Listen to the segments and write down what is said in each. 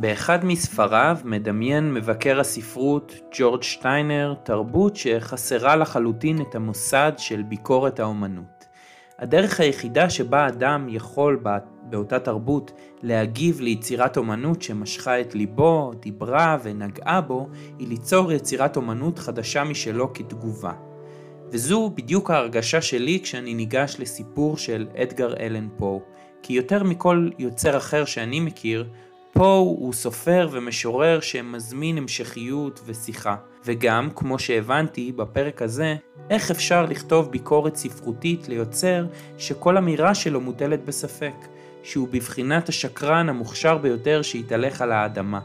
באחד מספריו מדמיין מבקר הספרות ג'ורג' שטיינר תרבות שחסרה לחלוטין את המוסד של ביקורת האומנות. הדרך היחידה שבה אדם יכול באותה תרבות להגיב ליצירת אומנות שמשכה את ליבו, דיברה ונגעה בו, היא ליצור יצירת אומנות חדשה משלו כתגובה. וזו בדיוק ההרגשה שלי כשאני ניגש לסיפור של אדגר אלן פו, כי יותר מכל יוצר אחר שאני מכיר, פה הוא סופר ומשורר שמזמין המשכיות ושיחה. וגם, כמו שהבנתי בפרק הזה, איך אפשר לכתוב ביקורת ספרותית ליוצר שכל אמירה שלו מוטלת בספק, שהוא בבחינת השקרן המוכשר ביותר שהתהלך על האדמה.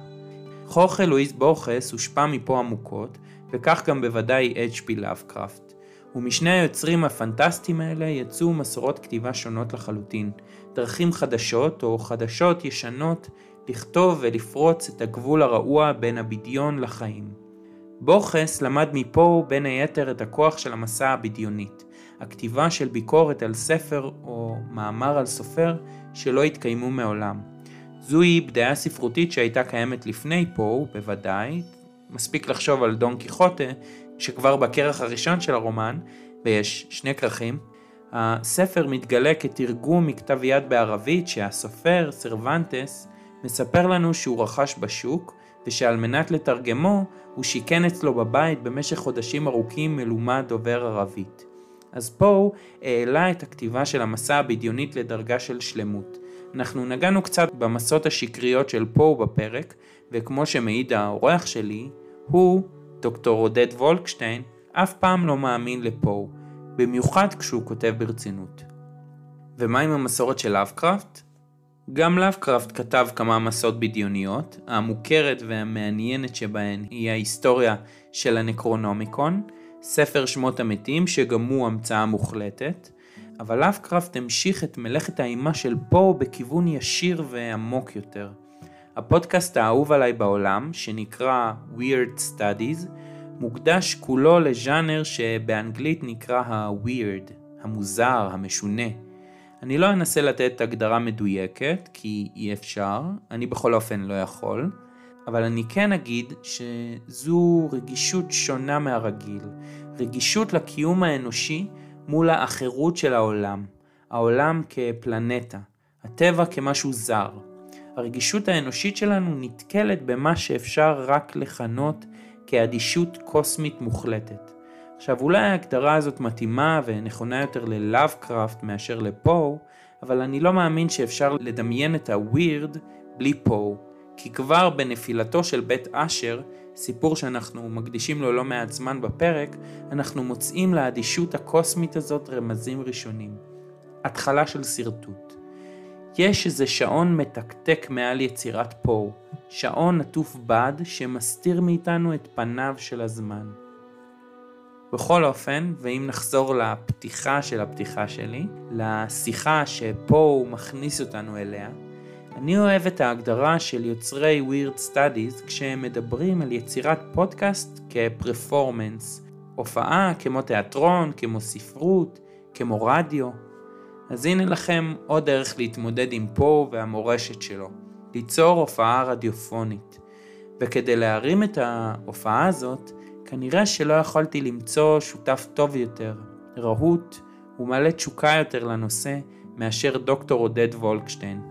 חורכה לואיס בורכס הושפע מפה עמוקות, וכך גם בוודאי אצ'פי לאבקראפט. ומשני היוצרים הפנטסטיים האלה יצאו מסורות כתיבה שונות לחלוטין, דרכים חדשות או חדשות ישנות לכתוב ולפרוץ את הגבול הרעוע בין הבדיון לחיים. בורכס למד מפה בין היתר את הכוח של המסע הבדיונית, הכתיבה של ביקורת על ספר או מאמר על סופר שלא התקיימו מעולם. זוהי בדעה ספרותית שהייתה קיימת לפני פה, בוודאי, מספיק לחשוב על דון קיחוטה, שכבר בכרך הראשון של הרומן, ויש שני כרכים, הספר מתגלה כתרגום מכתב יד בערבית שהסופר, סרוונטס, מספר לנו שהוא רכש בשוק, ושעל מנת לתרגמו, הוא שיכן אצלו בבית במשך חודשים ארוכים מלומד דובר ערבית. אז פה הוא העלה את הכתיבה של המסע הבדיונית לדרגה של שלמות. אנחנו נגענו קצת במסות השקריות של פה בפרק, וכמו שמעיד האורח שלי, הוא, דוקטור עודד וולקשטיין, אף פעם לא מאמין לפו, במיוחד כשהוא כותב ברצינות. ומה עם המסורת של לאבקראפט? גם לאבקראפט כתב כמה מסות בדיוניות, המוכרת והמעניינת שבהן היא ההיסטוריה של הנקרונומיקון, ספר שמות המתים שגם הוא המצאה מוחלטת, אבל לאבקראפט המשיך את מלאכת האימה של פו בכיוון ישיר ועמוק יותר. הפודקאסט האהוב עליי בעולם, שנקרא Weird Studies, מוקדש כולו לז'אנר שבאנגלית נקרא ה-weird, המוזר, המשונה. אני לא אנסה לתת הגדרה מדויקת, כי אי אפשר, אני בכל אופן לא יכול, אבל אני כן אגיד שזו רגישות שונה מהרגיל, רגישות לקיום האנושי מול האחרות של העולם, העולם כפלנטה, הטבע כמשהו זר. הרגישות האנושית שלנו נתקלת במה שאפשר רק לכנות כאדישות קוסמית מוחלטת. עכשיו אולי ההגדרה הזאת מתאימה ונכונה יותר ללאבקראפט מאשר לפו, אבל אני לא מאמין שאפשר לדמיין את הווירד בלי פו, כי כבר בנפילתו של בית אשר, סיפור שאנחנו מקדישים לו לא מעט זמן בפרק, אנחנו מוצאים לאדישות הקוסמית הזאת רמזים ראשונים. התחלה של שרטוט. יש איזה שעון מתקתק מעל יצירת פו, שעון עטוף בד שמסתיר מאיתנו את פניו של הזמן. בכל אופן, ואם נחזור לפתיחה של הפתיחה שלי, לשיחה שפה הוא מכניס אותנו אליה, אני אוהב את ההגדרה של יוצרי Weird Studies כשהם מדברים על יצירת פודקאסט כפרפורמנס, הופעה כמו תיאטרון, כמו ספרות, כמו רדיו. אז הנה לכם עוד דרך להתמודד עם פה והמורשת שלו, ליצור הופעה רדיופונית. וכדי להרים את ההופעה הזאת, כנראה שלא יכולתי למצוא שותף טוב יותר, רהוט ומלא תשוקה יותר לנושא מאשר דוקטור עודד וולקשטיין.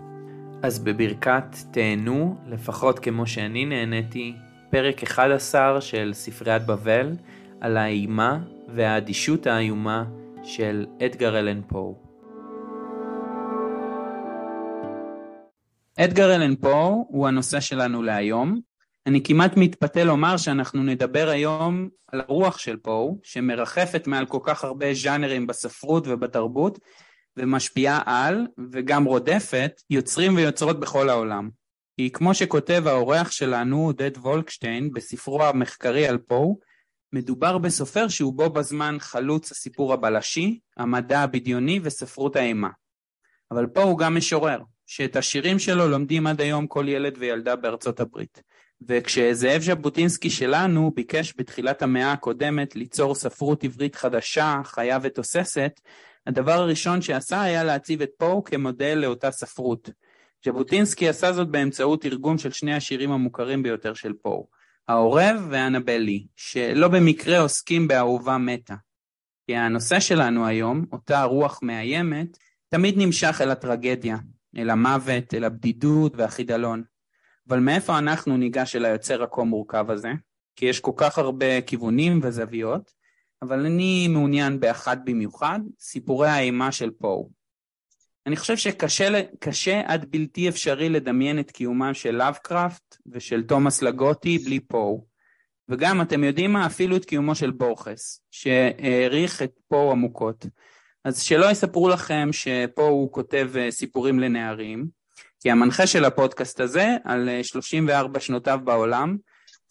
אז בברכת תהנו, לפחות כמו שאני נהניתי, פרק 11 של ספריית בבל על האימה והאדישות האיומה של אדגר אלן פו. אדגר אלן פו הוא הנושא שלנו להיום, אני כמעט מתפתה לומר שאנחנו נדבר היום על הרוח של פו, שמרחפת מעל כל כך הרבה ז'אנרים בספרות ובתרבות, ומשפיעה על, וגם רודפת, יוצרים ויוצרות בכל העולם. כי כמו שכותב האורח שלנו, עודד וולקשטיין, בספרו המחקרי על פו, מדובר בסופר שהוא בו בזמן חלוץ הסיפור הבלשי, המדע הבדיוני וספרות האימה. אבל פה הוא גם משורר, שאת השירים שלו לומדים עד היום כל ילד וילדה בארצות הברית. וכשזאב ז'בוטינסקי שלנו ביקש בתחילת המאה הקודמת ליצור ספרות עברית חדשה, חיה ותוססת, הדבר הראשון שעשה היה להציב את פו כמודל לאותה ספרות, ז'בוטינסקי עשה זאת באמצעות תרגום של שני השירים המוכרים ביותר של פו, העורב והנבלי, שלא במקרה עוסקים באהובה מתה. כי הנושא שלנו היום, אותה רוח מאיימת, תמיד נמשך אל הטרגדיה, אל המוות, אל הבדידות והחידלון. אבל מאיפה אנחנו ניגש אל היוצר הכה מורכב הזה? כי יש כל כך הרבה כיוונים וזוויות, אבל אני מעוניין באחת במיוחד, סיפורי האימה של פו. אני חושב שקשה עד בלתי אפשרי לדמיין את קיומם של לאבקראפט ושל תומאס לגוטי בלי פו. וגם, אתם יודעים מה? אפילו את קיומו של בורכס, שהעריך את פו עמוקות. אז שלא יספרו לכם שפה הוא כותב אה, סיפורים לנערים, כי המנחה של הפודקאסט הזה, על 34 אה, שנותיו בעולם,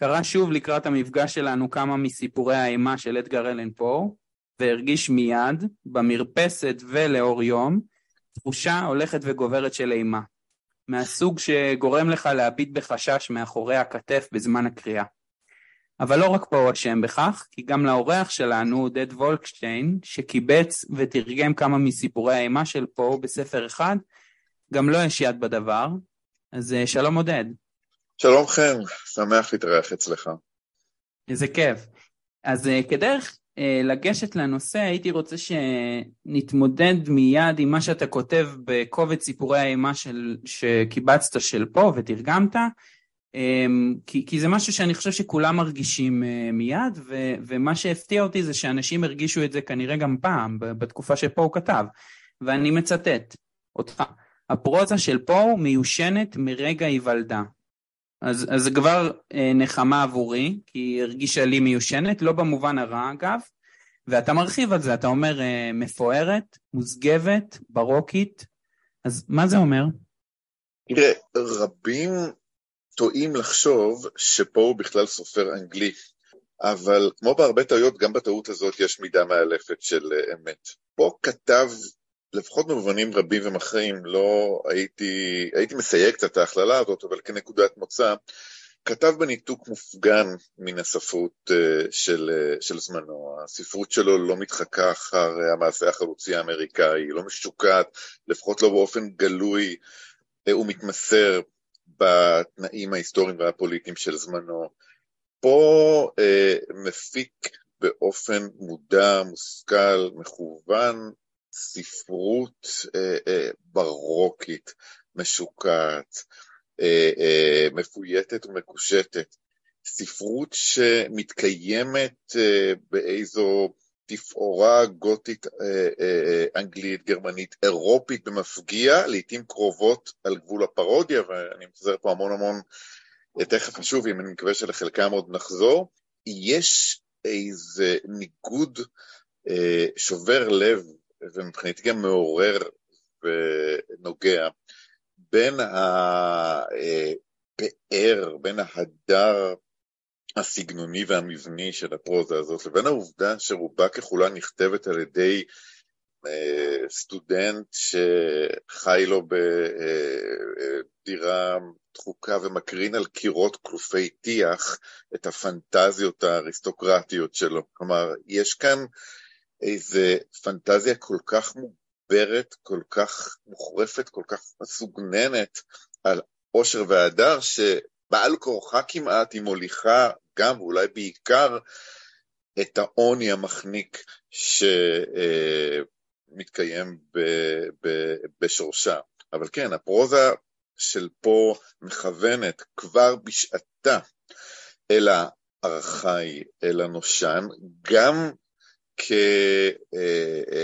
קרא שוב לקראת המפגש שלנו כמה מסיפורי האימה של אדגר אלן פו, והרגיש מיד, במרפסת ולאור יום, תחושה הולכת וגוברת של אימה, מהסוג שגורם לך להביט בחשש מאחורי הכתף בזמן הקריאה. אבל לא רק פה הוא אשם בכך, כי גם לאורח שלנו, עודד וולקשטיין, שקיבץ ותרגם כמה מסיפורי האימה של פה בספר אחד, גם לו לא יש יד בדבר. אז אה, שלום עודד. שלום חן, שמח להתארח אצלך. איזה כיף. אז אה, כדרך אה, לגשת לנושא, הייתי רוצה שנתמודד מיד עם מה שאתה כותב בקובץ סיפורי האימה של, שקיבצת של פה ותרגמת, אמ, כי, כי זה משהו שאני חושב שכולם מרגישים מיד, ו, ומה שהפתיע אותי זה שאנשים הרגישו את זה כנראה גם פעם, בתקופה שפה הוא כתב, ואני מצטט אותך. הפרוזה של פה מיושנת מרגע היוולדה. אז, אז זה כבר אה, נחמה עבורי, כי היא הרגישה לי מיושנת, לא במובן הרע אגב, ואתה מרחיב על זה, אתה אומר אה, מפוארת, מוסגבת, ברוקית, אז מה זה אומר? תראה, רבים טועים לחשוב שפה הוא בכלל סופר אנגלי, אבל כמו בהרבה טעויות, גם בטעות הזאת יש מידה מאלפת של אה, אמת. פה כתב, לפחות במובנים רבים ומכריעים, לא הייתי, הייתי מסייג קצת את ההכללה הזאת, אבל כנקודת מוצא, כתב בניתוק מופגן מן הספרות אה, של, אה, של זמנו. הספרות שלו לא מתחקה אחר המעשה החלוצי האמריקאי, לא משוקעת, לפחות לא באופן גלוי ומתמסר בתנאים ההיסטוריים והפוליטיים של זמנו. פה אה, מפיק באופן מודע, מושכל, מכוון, ספרות אה, אה, ברוקית, משוקעת, אה, מפויטת ומקושטת. ספרות שמתקיימת באיזו תפאורה גותית אנגלית, גרמנית, אירופית במפגיע, לעיתים קרובות על גבול הפרודיה, ואני מפזר פה המון המון, תכף שוב, אם אני מקווה שלחלקם עוד נחזור, יש איזה ניגוד שובר לב, ומבחינתי גם מעורר ונוגע, בין הפאר, בין ההדר הסגנוני והמבני של הפרוזה הזאת, לבין העובדה שרובה ככולה נכתבת על ידי אה, סטודנט שחי לו בדירה דחוקה ומקרין על קירות כלופי טיח את הפנטזיות האריסטוקרטיות שלו. כלומר, יש כאן איזה פנטזיה כל כך מוגברת, כל כך מוחרפת, כל כך מסוגננת על עושר והדר, שבעל כורחה כמעט היא מוליכה גם ואולי בעיקר את העוני המחניק שמתקיים בשורשה. אבל כן, הפרוזה של פה מכוונת כבר בשעתה אל הארכאי, אל הנושן, גם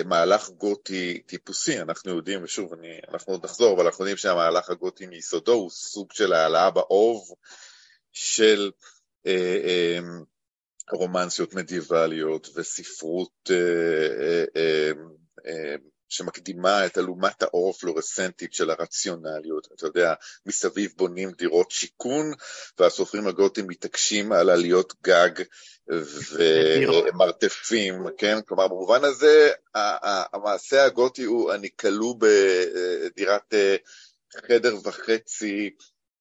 כמהלך גותי טיפוסי, אנחנו יודעים, ושוב, אני, אנחנו עוד נחזור, אבל אנחנו יודעים שהמהלך הגותי מיסודו הוא סוג של העלאה באוב של אה, אה, רומנסיות מדיווליות וספרות אה, שמקדימה את אלומת האור הפלורסנטית של הרציונליות. אתה יודע, מסביב בונים דירות שיכון, והסופרים הגותים מתעקשים על עליות גג ומרתפים, כן? כלומר, במובן הזה, המעשה הגותי הוא, אני כלוא בדירת חדר וחצי,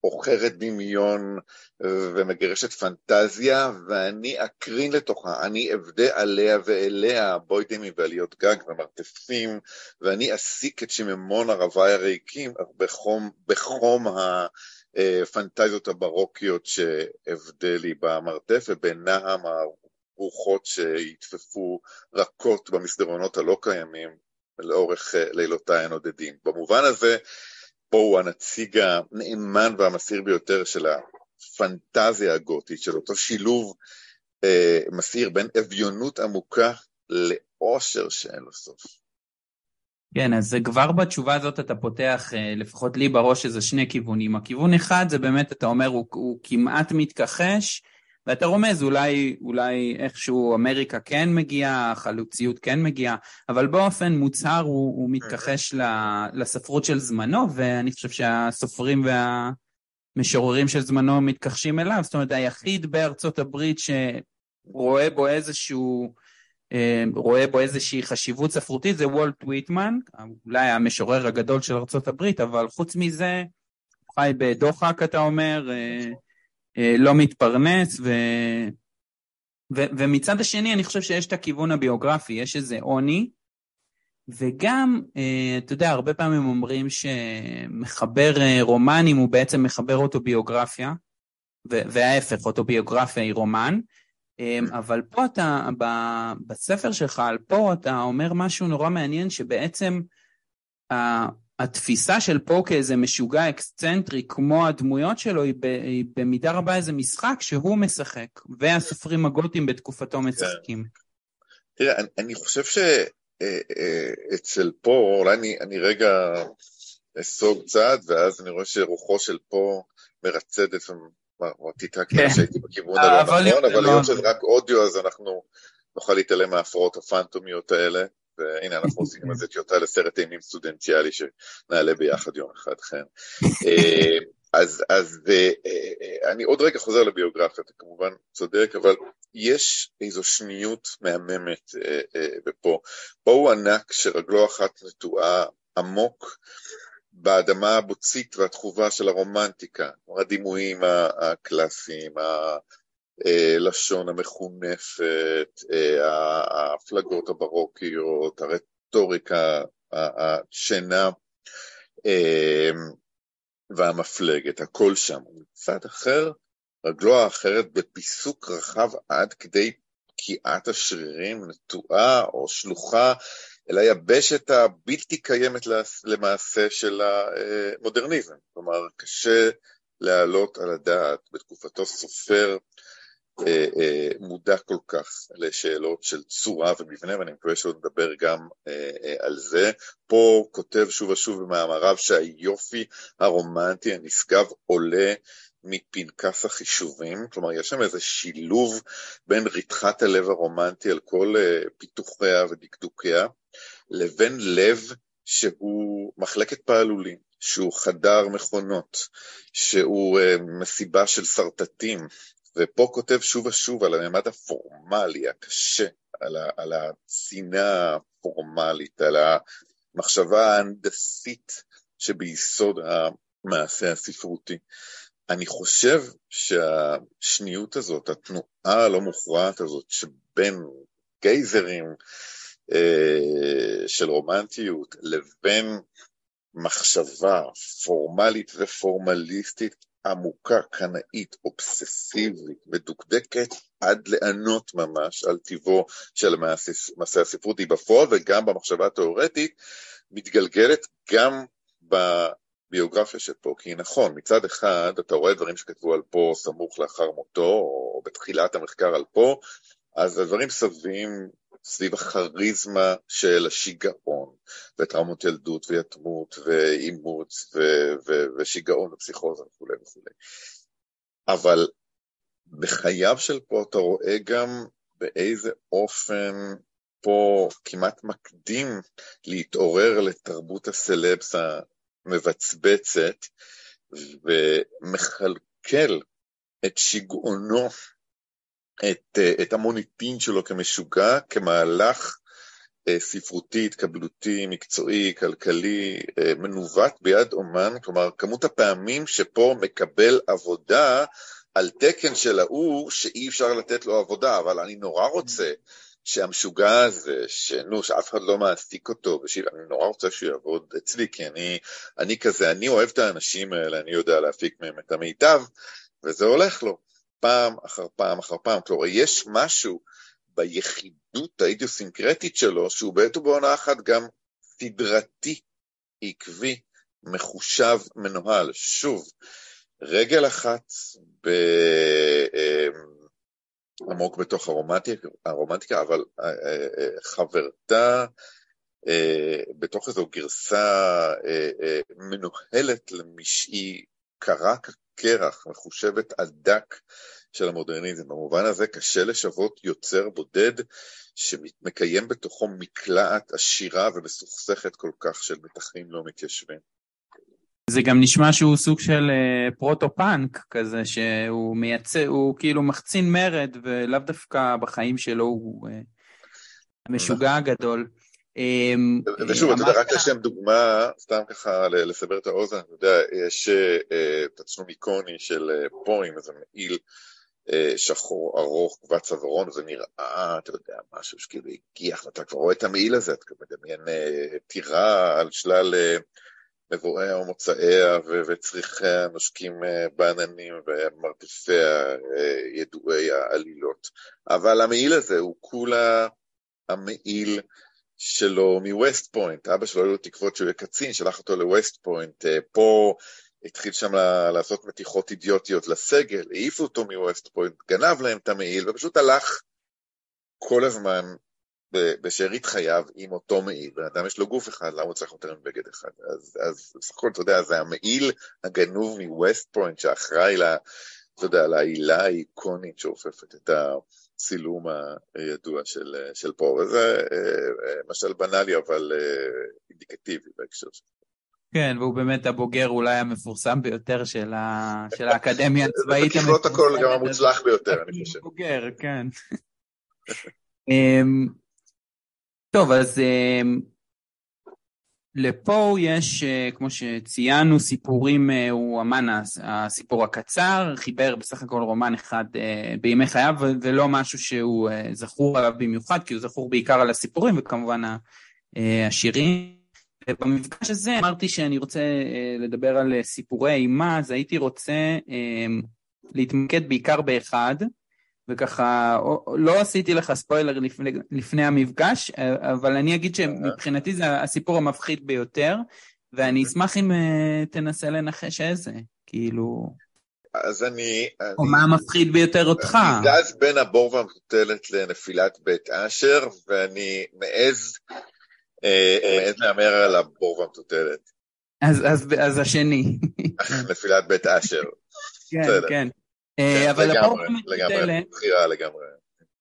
עוכרת דמיון ומגרשת פנטזיה, ואני אקרין לתוכה, אני אבדה עליה ואליה בוידמים ועליות גג ומרתפים, ואני אסיק את שיממון ערביי הריקים בחום, בחום הפנטזיות הברוקיות שאבדה לי במרתף, ובנעם הרוחות שיתפפו רכות במסדרונות הלא קיימים לאורך לילותיי הנודדים. במובן הזה, פה הוא הנציג הנאמן והמסעיר ביותר של הפנטזיה הגותית, של אותו שילוב אה, מסעיר בין אביונות עמוקה לאושר שאין לו סוף. כן, אז כבר בתשובה הזאת אתה פותח, אה, לפחות לי בראש, איזה שני כיוונים. הכיוון אחד זה באמת, אתה אומר, הוא, הוא כמעט מתכחש, ואתה רומז, אולי, אולי איכשהו אמריקה כן מגיעה, החלוציות כן מגיעה, אבל באופן מוצהר הוא, הוא מתכחש לספרות של זמנו, ואני חושב שהסופרים והמשוררים של זמנו מתכחשים אליו, זאת אומרת, היחיד בארצות הברית שרואה בו איזשהו... אה, רואה בו איזושהי חשיבות ספרותית זה וולט וויטמן, אולי המשורר הגדול של ארה"ב, אבל חוץ מזה, חי בדוחק אתה אומר, אה, לא מתפרנס, ו... ו... ומצד השני אני חושב שיש את הכיוון הביוגרפי, יש איזה עוני, וגם, אה, אתה יודע, הרבה פעמים אומרים שמחבר אה, רומנים הוא בעצם מחבר אוטוביוגרפיה, וההפך, אוטוביוגרפיה היא רומן, אבל פה אתה, בספר שלך על פה אתה אומר משהו נורא מעניין, שבעצם התפיסה של פה כאיזה משוגע אקסצנטרי, כמו הדמויות שלו, היא, ב, היא במידה רבה איזה משחק שהוא משחק, והסופרים הגותים בתקופתו משחקים. תראה, אני, אני חושב שאצל אה, אה, פה, אולי אני, אני רגע אסוג צעד, ואז אני רואה שרוחו של פה מרצדת אותי תקווה כן. שהייתי בכיוון הלא נכון, אבל היות שזה רק אודיו, אז אנחנו נוכל להתעלם מההפרעות הפנטומיות האלה. והנה אנחנו עושים את זה טיוטה לסרט אימים סטודנטיאלי שנעלה ביחד יום אחד, כן. אה, אז, אז אה, אה, אני עוד רגע חוזר לביוגרפיה, אתה כמובן צודק, אבל יש איזו שניות מהממת. פה הוא ענק שרגלו אחת נטועה עמוק באדמה הבוצית והתחובה של הרומנטיקה, הדימויים הקלאסיים, הלשון המחונפת, ההפלגות הברוקיות, הרטוריקה השינה והמפלגת, הכל שם. מצד אחר, רגלו האחרת בפיסוק רחב עד כדי פקיעת השרירים, נטועה או שלוחה אל היבשת הבלתי קיימת למעשה של המודרניזם. כלומר, קשה להעלות על הדעת בתקופתו סופר אה, אה, מודע כל כך לשאלות של צורה ומבנה, ואני מקווה שעוד נדבר גם אה, על זה. פה כותב שוב ושוב במאמריו שהיופי הרומנטי הנשגב עולה מפנקס החישובים, כלומר יש שם איזה שילוב בין ריתחת הלב הרומנטי על כל פיתוחיה ודקדוקיה, לבין לב שהוא מחלקת פעלולים, שהוא חדר מכונות, שהוא מסיבה של שרטטים, ופה כותב שוב ושוב על הממד הפורמלי, הקשה, על, ה, על השנאה הפורמלית, על המחשבה ההנדסית שביסוד המעשה הספרותי. אני חושב שהשניות הזאת, התנועה הלא מוכרעת הזאת שבין גייזרים אה, של רומנטיות לבין מחשבה פורמלית ופורמליסטית עמוקה, קנאית, אובססיבית, מדוקדקת עד לענות ממש על טיבו של מעשה הספרות, היא בפועל וגם במחשבה התאורטית מתגלגלת גם בביוגרפיה של פה, כי נכון, מצד אחד אתה רואה דברים שכתבו על פה סמוך לאחר מותו, או בתחילת המחקר על פה, אז הדברים סביבים סביב הכריזמה של השיגעון, וטראומות ילדות ויתמות ואימוץ ו- ו- ושיגעון ופסיכוזה וכולי וכולי. אבל בחייו של פה אתה רואה גם באיזה אופן פה כמעט מקדים להתעורר לתרבות הסלבס המבצבצת ומכלכל את שיגעונו את, אה, את המוניטין שלו כמשוגע, כמהלך אה, ספרותי, התקבלותי, מקצועי, כלכלי, אה, מנווט ביד אומן, כלומר כמות הפעמים שפה מקבל עבודה על תקן של ההוא שאי אפשר לתת לו עבודה, אבל אני נורא רוצה שהמשוגע הזה, שנו, שאף אחד לא מעסיק אותו, ושיב, אני נורא רוצה שהוא יעבוד אצלי, כי אני, אני כזה, אני אוהב את האנשים האלה, אני יודע להפיק מהם את המיטב, וזה הולך לו פעם אחר פעם אחר פעם. כלומר, יש משהו ביחידות האידיוסינקרטית שלו, שהוא בעת ובעונה אחת גם סדרתי, עקבי, מחושב, מנוהל. שוב, רגל אחת ב... אמ, עמוק בתוך הרומנטיקה, הרומנטיקה אבל אה, אה, אה, חברתה בתוך איזו גרסה מנוהלת למשעי קרה כקרח, מחושבת עד דק של המודרניזם. במובן הזה קשה לשוות יוצר בודד שמקיים בתוכו מקלעת עשירה ומסוכסכת כל כך של מתחים לא מתיישבים. זה גם נשמע שהוא סוג של uh, פרוטו-פאנק כזה, שהוא מייצא, הוא כאילו מחצין מרד, ולאו דווקא בחיים שלו הוא uh, המשוגע הגדול. אמ, ושוב, אתה יודע, רק לשם דוגמה, סתם ככה לסבר את האוזן, אתה יודע, יש אה, תצלום איקוני של פו עם איזה מעיל שחור ארוך, כבד צווארון, זה נראה, אתה יודע, משהו שכאילו הגיח, ואתה כבר רואה את המעיל הזה, אתה מדמיין טירה על שלל מבואיה ומוצאיה וצריחיה נושקים אה, בעננים ומרתפיה אה, ידועי העלילות. אבל המעיל הזה הוא כולה המעיל שלו מווסט פוינט, אבא שלו היו לו תקוות שהוא יהיה קצין, שלח אותו לווסט פוינט, אה, פו התחיל שם לעשות מתיחות אידיוטיות לסגל, העיפו אותו מווסט פוינט, גנב להם את המעיל ופשוט הלך כל הזמן בשארית חייו עם אותו מעיל. בן אדם יש לו גוף אחד, למה הוא צריך יותר מבגד אחד? אז, אז בסך הכל, אתה יודע, זה המעיל הגנוב מווסט פוינט שאחראי, לה, אתה יודע, לעילה האיקונית שאופפת את הצילום הידוע של, של פה. וזה אה, משל בנאלי, אבל אה, אינדיקטיבי בהקשר שלו. כן, והוא באמת הבוגר אולי המפורסם ביותר של, ה... של האקדמיה הצבאית. בקריאות הכל גם המוצלח ביותר, אני חושב. בוגר, כן. אמ, טוב, אז uh, לפה יש, uh, כמו שציינו, סיפורים, uh, הוא אמן הסיפור הקצר, חיבר בסך הכל רומן אחד uh, בימי חייו, ולא משהו שהוא זכור עליו במיוחד, כי הוא זכור בעיקר על הסיפורים וכמובן השירים. ובמפגש הזה אמרתי שאני רוצה לדבר על סיפורי אימה, אז הייתי רוצה להתמקד בעיקר באחד, וככה, לא עשיתי לך ספוילר לפני, לפני המפגש, אבל אני אגיד שמבחינתי זה הסיפור המפחיד ביותר, ואני אשמח אם אה, תנסה לנחש איזה, כאילו... אז אני... או אני, מה המפחיד ביותר אותך? אני גז בין הבור והמטוטלת לנפילת בית אשר, ואני מעז, אה, מעז להמר על הבור והמטוטלת. אז, אז, אז השני. נפילת בית אשר. כן, כן. אה, כן, אבל הבור והמטוטלת... בחירה לגמרי.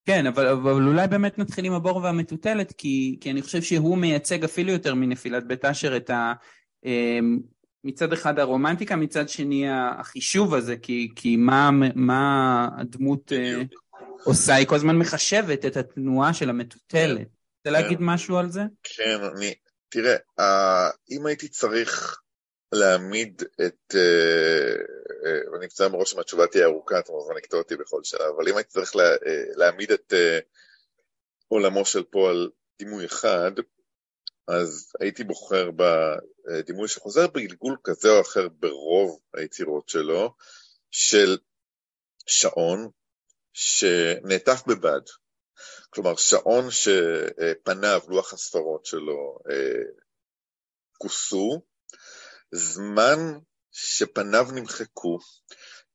כן, אבל, אבל אולי באמת נתחיל עם הבור והמטוטלת, כי, כי אני חושב שהוא מייצג אפילו יותר מנפילת בית אשר את ה... אמ, מצד אחד הרומנטיקה, מצד שני החישוב הזה, כי, כי מה, מה הדמות אה, עושה, היא כל הזמן מחשבת את התנועה של המטוטלת. כן, רוצה להגיד כן. משהו על זה? כן, אני, תראה, אם הייתי צריך להעמיד את, אה, אה, ואני מצטער מראש אם התשובה תהיה ארוכה, אתה מוזמן לקטוע אותי בכל שלב, אבל אם הייתי צריך לה, אה, להעמיד את עולמו של פועל דימוי אחד, אז הייתי בוחר בדימוי שחוזר בגלגול כזה או אחר ברוב היצירות שלו, של שעון שנעטף בבד. כלומר, שעון שפניו, לוח הספרות שלו, כוסו, זמן שפניו נמחקו,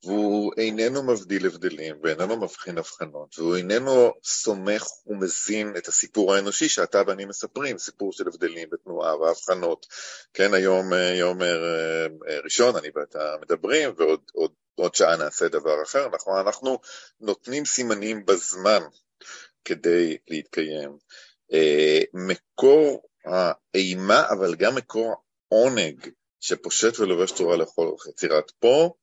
והוא איננו מבדיל הבדלים ואיננו מבחין הבחנות, והוא איננו סומך ומזין את הסיפור האנושי שאתה ואני מספרים, סיפור של הבדלים ותנועה והבחנות. כן, היום אה, יום אה, ראשון אני ואתה מדברים, ועוד עוד, עוד שעה נעשה דבר אחר, אנחנו, אנחנו נותנים סימנים בזמן כדי להתקיים. אה, מקור האימה, אבל גם מקור עונג שפושט ולובש צורה לכל יצירת פה,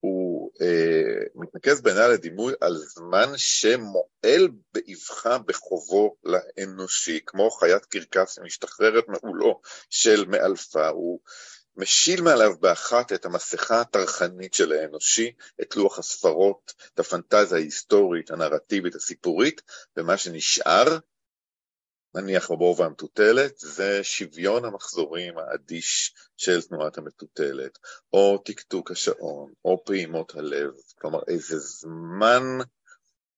הוא אה, מתנקז בעיניי לדימוי על זמן שמועל באבחה בחובו לאנושי, כמו חיית קרקס שמשתחררת מעולו של מאלפה, הוא משיל מעליו באחת את המסכה הטרחנית של האנושי, את לוח הספרות, את הפנטזיה ההיסטורית, הנרטיבית, הסיפורית, ומה שנשאר נניח בבור והמטוטלת, זה שוויון המחזורים האדיש של תנועת המטוטלת, או טקטוק השעון, או פעימות הלב, כלומר איזה זמן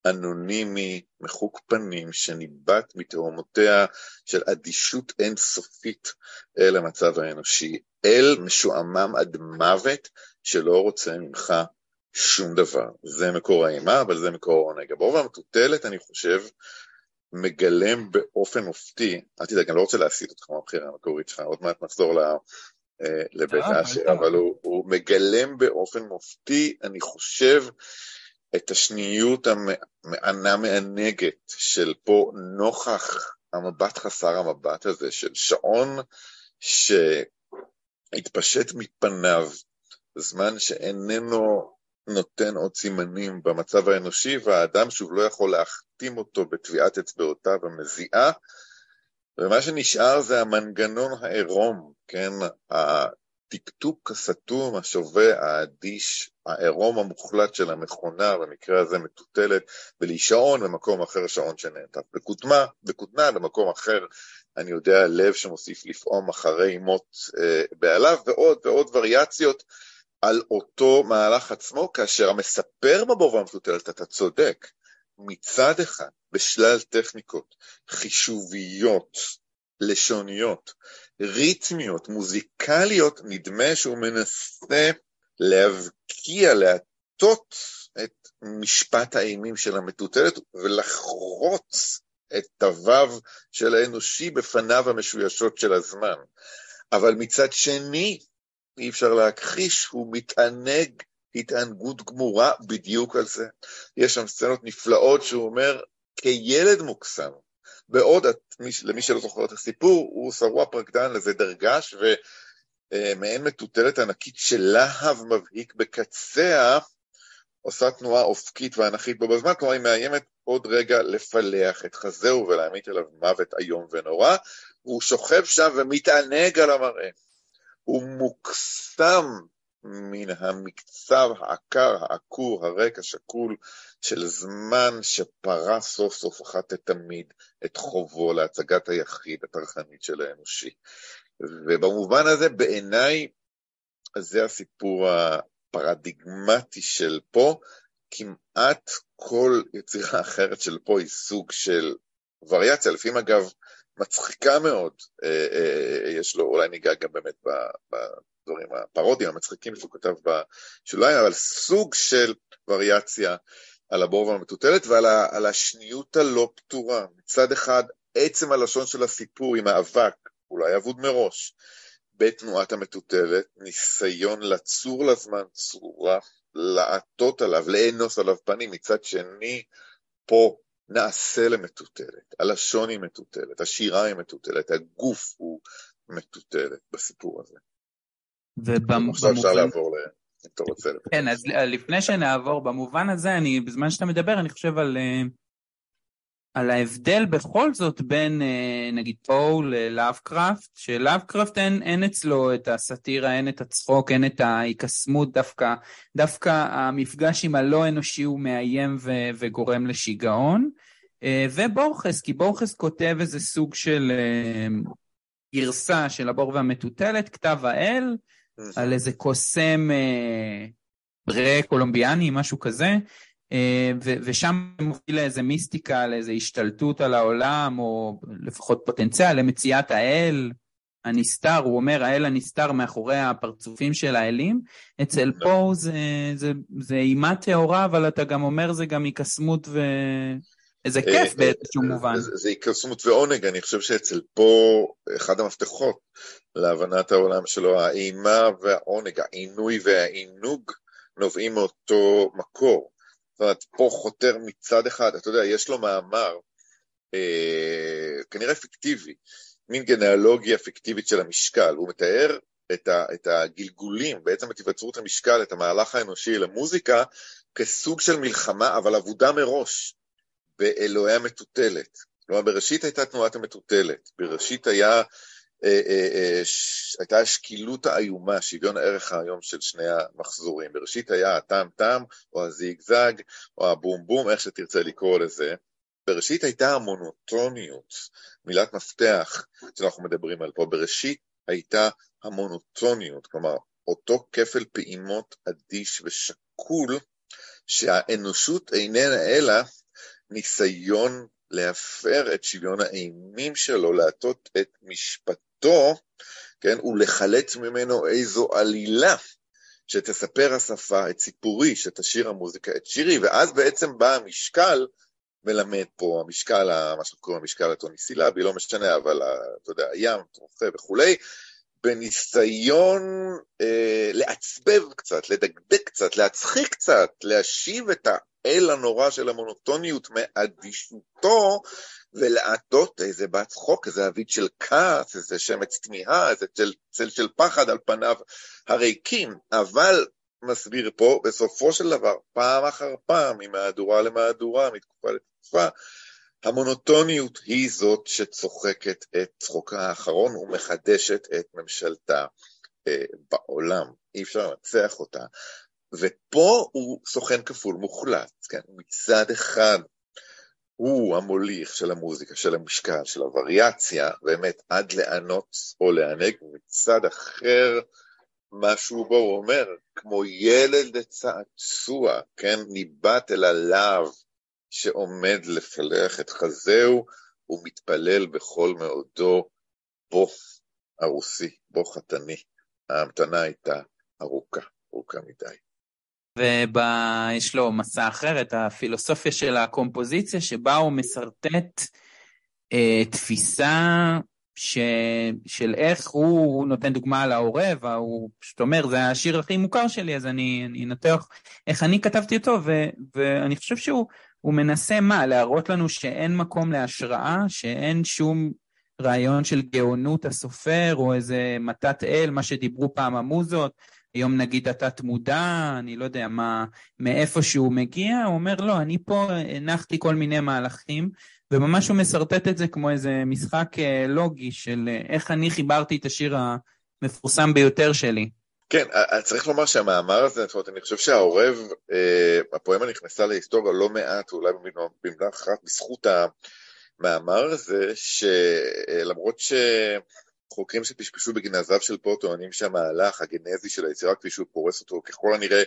אנונימי, מחוק פנים, שניבט מתהומותיה של אדישות אינסופית אל המצב האנושי, אל משועמם עד מוות שלא רוצה ממך שום דבר. זה מקור האימה, אבל זה מקור העונג. הבור והמטוטלת, אני חושב, מגלם באופן מופתי, אל תדאג, אני לא רוצה להסיט אותך מהבחירה המקורית שלך, עוד מעט נחזור אה, לבית האשר, אבל הוא, הוא מגלם באופן מופתי, אני חושב, את השניות המענה מענגת של פה נוכח המבט חסר המבט הזה, של שעון שהתפשט מפניו, זמן שאיננו נותן עוד סימנים במצב האנושי, והאדם שוב לא יכול להחתים אותו בטביעת אצבעותיו המזיעה, ומה שנשאר זה המנגנון העירום, כן, הטקטוק הסתום, השווה, האדיש, העירום המוחלט של המכונה, במקרה הזה מטוטלת, ולהישעון במקום אחר שעון שנעטף בכותנה, בכותנה במקום אחר, אני יודע, לב שמוסיף לפעום אחרי מות אה, בעליו, ועוד ועוד וריאציות. על אותו מהלך עצמו, כאשר המספר בבור והמטוטלת, אתה צודק, מצד אחד, בשלל טכניקות חישוביות, לשוניות, ריתמיות, מוזיקליות, נדמה שהוא מנסה להבקיע, להטות את משפט האימים של המטוטלת ולחרוץ את תוו של האנושי בפניו המשוישות של הזמן. אבל מצד שני, אי אפשר להכחיש, הוא מתענג התענגות גמורה בדיוק על זה. יש שם סצנות נפלאות שהוא אומר, כילד מוקסם, בעוד למי שלא זוכר את הסיפור, הוא שרוע פרקדן לזה דרגש, ומעין מטוטלת ענקית של להב מבהיק בקציה, עושה תנועה אופקית ואנכית בו בזמן, כלומר היא מאיימת עוד רגע לפלח את חזהו ולהמיט אליו מוות איום ונורא, והוא שוכב שם ומתענג על המראה. הוא מוקסם מן המקצב העקר, העקור, הריק, השקול של זמן שפרס סוף סוף אחת לתמיד את חובו להצגת היחיד הטרחנית של האנושי. ובמובן הזה בעיניי זה הסיפור הפרדיגמטי של פה, כמעט כל יצירה אחרת של פה היא סוג של וריאציה, לפעמים אגב מצחיקה מאוד, אה, אה, יש לו, אולי ניגע גם באמת בדברים הפרודיים המצחיקים שהוא כתב בשוליים, אבל סוג של וריאציה על הבור והמטוטלת ועל על השניות הלא פתורה. מצד אחד, עצם הלשון של הסיפור עם האבק, אולי אבוד מראש, בתנועת המטוטלת, ניסיון לצור לזמן צורה, לעטות עליו, לאנוס עליו פנים, מצד שני, פה נעשה למטוטלת, הלשון היא מטוטלת, השירה היא מטוטלת, הגוף הוא מטוטלת בסיפור הזה. ובמובן... עכשיו אפשר לעבור ל... אם אתה רוצה. כן, אז לפני שנעבור, במובן הזה, אני, בזמן שאתה מדבר, אני חושב על, אה, על ההבדל בכל זאת בין אה, נגיד פו ללאבקראפט, שלאבקראפט אין, אין אצלו את הסאטירה, אין את הצחוק, אין את ההיקסמות, דווקא, דווקא המפגש עם הלא אנושי הוא מאיים ו, וגורם לשיגעון. אה, ובורחס, כי בורחס כותב איזה סוג של אה, גרסה של הבור והמטוטלת, כתב האל, על איזה קוסם פרה-קולומביאני, משהו כזה, ושם מוביל לאיזה מיסטיקה, לאיזה השתלטות על העולם, או לפחות פוטנציאל למציאת האל הנסתר, הוא אומר האל הנסתר מאחורי הפרצופים של האלים. אצל נכון. פה זה, זה, זה אימה טהורה, אבל אתה גם אומר זה גם היקסמות ו... איזה אה, כיף באיזשהו מובן. זה היקסמות ועונג, אני חושב שאצל פה אחד המפתחות להבנת העולם שלו, האימה והעונג, העינוי והעינוג נובעים מאותו מקור. אומרת, פה חותר מצד אחד, אתה יודע, יש לו מאמר, אה, כנראה פיקטיבי, מין גנאלוגיה פיקטיבית של המשקל, הוא מתאר את, ה, את הגלגולים, בעצם את היווצרות המשקל, את המהלך האנושי למוזיקה, כסוג של מלחמה, אבל אבודה מראש, באלוהי המטוטלת. כלומר, בראשית הייתה תנועת המטוטלת, בראשית היה, הייתה השקילות האיומה, שוויון הערך היום של שני המחזורים. בראשית היה הטם טם, או הזיגזג, או הבום בום, איך שתרצה לקרוא לזה. בראשית הייתה המונוטוניות, מילת מפתח שאנחנו מדברים על פה. בראשית הייתה המונוטוניות, כלומר, אותו כפל פעימות אדיש ושקול, שהאנושות איננה אלא ניסיון להפר את שוויון האימים שלו, להטות את משפטו, כן, ולחלץ ממנו איזו עלילה שתספר השפה את סיפורי, שתשאיר המוזיקה את שירי, ואז בעצם בא המשקל, מלמד פה, המשקל, מה שאנחנו קוראים המשקל הטוניסילבי, לא משנה, אבל אתה יודע, הים, תרופה וכולי, בניסיון אה, לעצבב קצת, לדקדק קצת, להצחיק קצת, להשיב את האל הנורא של המונוטוניות מאדישותו ולעטות איזה בת צחוק, איזה אביד של כעס, איזה שמץ תמיהה, איזה צל, צל של פחד על פניו הריקים, אבל מסביר פה, בסופו של דבר, פעם אחר פעם, ממהדורה למהדורה, מתקופה לתקופה, המונוטוניות היא זאת שצוחקת את צחוקה האחרון ומחדשת את ממשלתה אה, בעולם. אי אפשר לנצח אותה. ופה הוא סוכן כפול מוחלט, כן? מצד אחד הוא המוליך של המוזיקה, של המשקל, של הווריאציה, באמת עד לענות או לענג, ומצד אחר, משהו בו הוא אומר, כמו ילד לצעצוע, כן? ניבט אל הלאו שעומד לפלח את חזהו, ומתפלל בכל מאודו, בוא ארוסי, בוא חתני. ההמתנה הייתה ארוכה, ארוכה מדי. ויש לו מסע אחר, את הפילוסופיה של הקומפוזיציה, שבה הוא משרטט אה, תפיסה ש... של איך הוא, הוא נותן דוגמה על העורב, הוא פשוט אומר, זה השיר הכי מוכר שלי, אז אני אנתח איך אני כתבתי אותו, ו... ואני חושב שהוא מנסה מה? להראות לנו שאין מקום להשראה, שאין שום רעיון של גאונות הסופר, או איזה מתת אל, מה שדיברו פעם המוזות. היום נגיד התת מודע, אני לא יודע מה, מאיפה שהוא מגיע, הוא אומר לא, אני פה הנחתי כל מיני מהלכים, וממש הוא משרטט את זה כמו איזה משחק אה, לוגי של אה, איך אני חיברתי את השיר המפורסם ביותר שלי. כן, אה, צריך לומר שהמאמר הזה, זאת אומרת, אני חושב שהעורב, הפואמה נכנסה להיסטוריה לא מעט, אולי במילה אחת, בזכות המאמר הזה, שלמרות ש... חוקרים שפשפשו בגנזיו של פה טוענים שהמהלך הגנזי של היצירה כפי שהוא פורס אותו ככל הנראה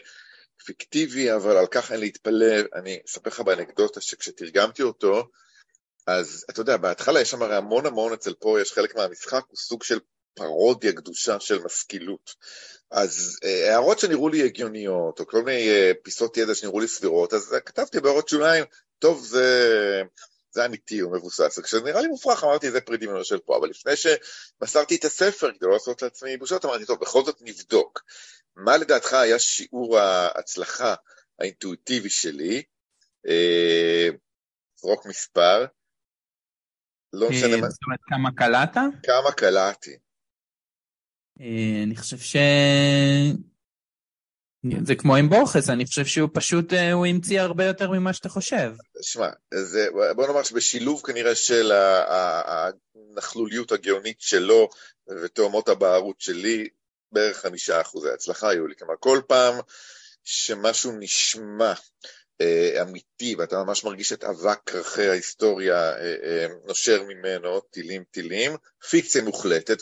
פיקטיבי, אבל על כך אין להתפלא. אני אספר לך באנקדוטה שכשתרגמתי אותו, אז אתה יודע, בהתחלה יש שם הרי המון המון אצל פה, יש חלק מהמשחק, הוא סוג של פרודיה קדושה של משכילות. אז אה, הערות שנראו לי הגיוניות, או כל מיני אה, פיסות ידע שנראו לי סבירות, אז כתבתי בהערות שוליים, טוב, זה... זה אמיתי, הוא מבוסס. וכשזה נראה לי מופרך, אמרתי, זה פרי דמיונו של פה, אבל לפני שמסרתי את הספר, כדי לא לעשות לעצמי בושות, אמרתי, טוב, בכל זאת נבדוק. מה לדעתך היה שיעור ההצלחה האינטואיטיבי שלי? אה, זרוק מספר. לא משנה מה... זאת אומרת, כמה קלעת? כמה קלעתי. אה, אני חושב ש... זה כמו עם בורכס, אני חושב שהוא פשוט, אה, הוא המציא הרבה יותר ממה שאתה חושב. שמע, בוא נאמר שבשילוב כנראה של הנכלוליות הגאונית שלו ותאומות הבערות שלי, בערך חמישה אחוזי הצלחה היו לי. כלומר, כל פעם שמשהו נשמע אה, אמיתי, ואתה ממש מרגיש את אבק כרכי ההיסטוריה אה, נושר ממנו, טילים טילים, פיקציה מוחלטת,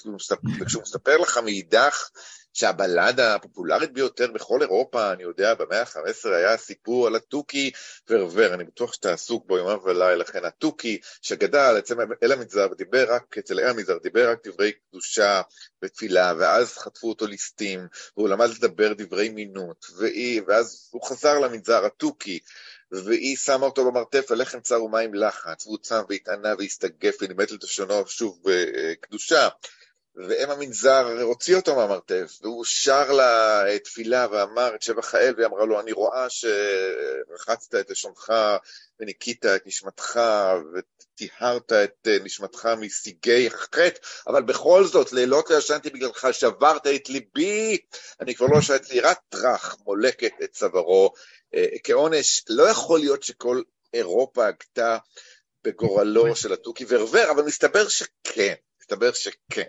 וכשהוא מספר לך מאידך שהבלדה הפופולרית ביותר בכל אירופה, אני יודע, במאה ה-15 היה סיפור על התוכי ורבר, אני בטוח שאתה עסוק בו יומם ולילה, לכן התוכי שגדל אצל אל המנזר ודיבר רק, אצל אל המנזר דיבר רק דברי קדושה ותפילה, ואז חטפו אותו ליסטים, והוא למד לדבר דברי מינות, והיא, ואז הוא חזר למנזר התוכי, והיא שמה אותו במרתף על לחם צר ומים לחץ, והוא צם והתענה והסתגף ונימד את לשונו שוב בקדושה. ואם המנזר הוציא אותו מהמרתף, והוא שר לה תפילה ואמר את שבח האל, והיא אמרה לו, אני רואה שרחצת את לשונך וניקית את נשמתך וטיהרת את נשמתך משיגי החטא, אבל בכל זאת, לילות לא ישנתי בגללך, שברת את ליבי, אני כבר לא ישן צעירת טראח מולקת את צווארו כעונש. לא יכול להיות שכל אירופה הגתה בגורלו של התוכי ורבר, אבל מסתבר שכן, מסתבר שכן.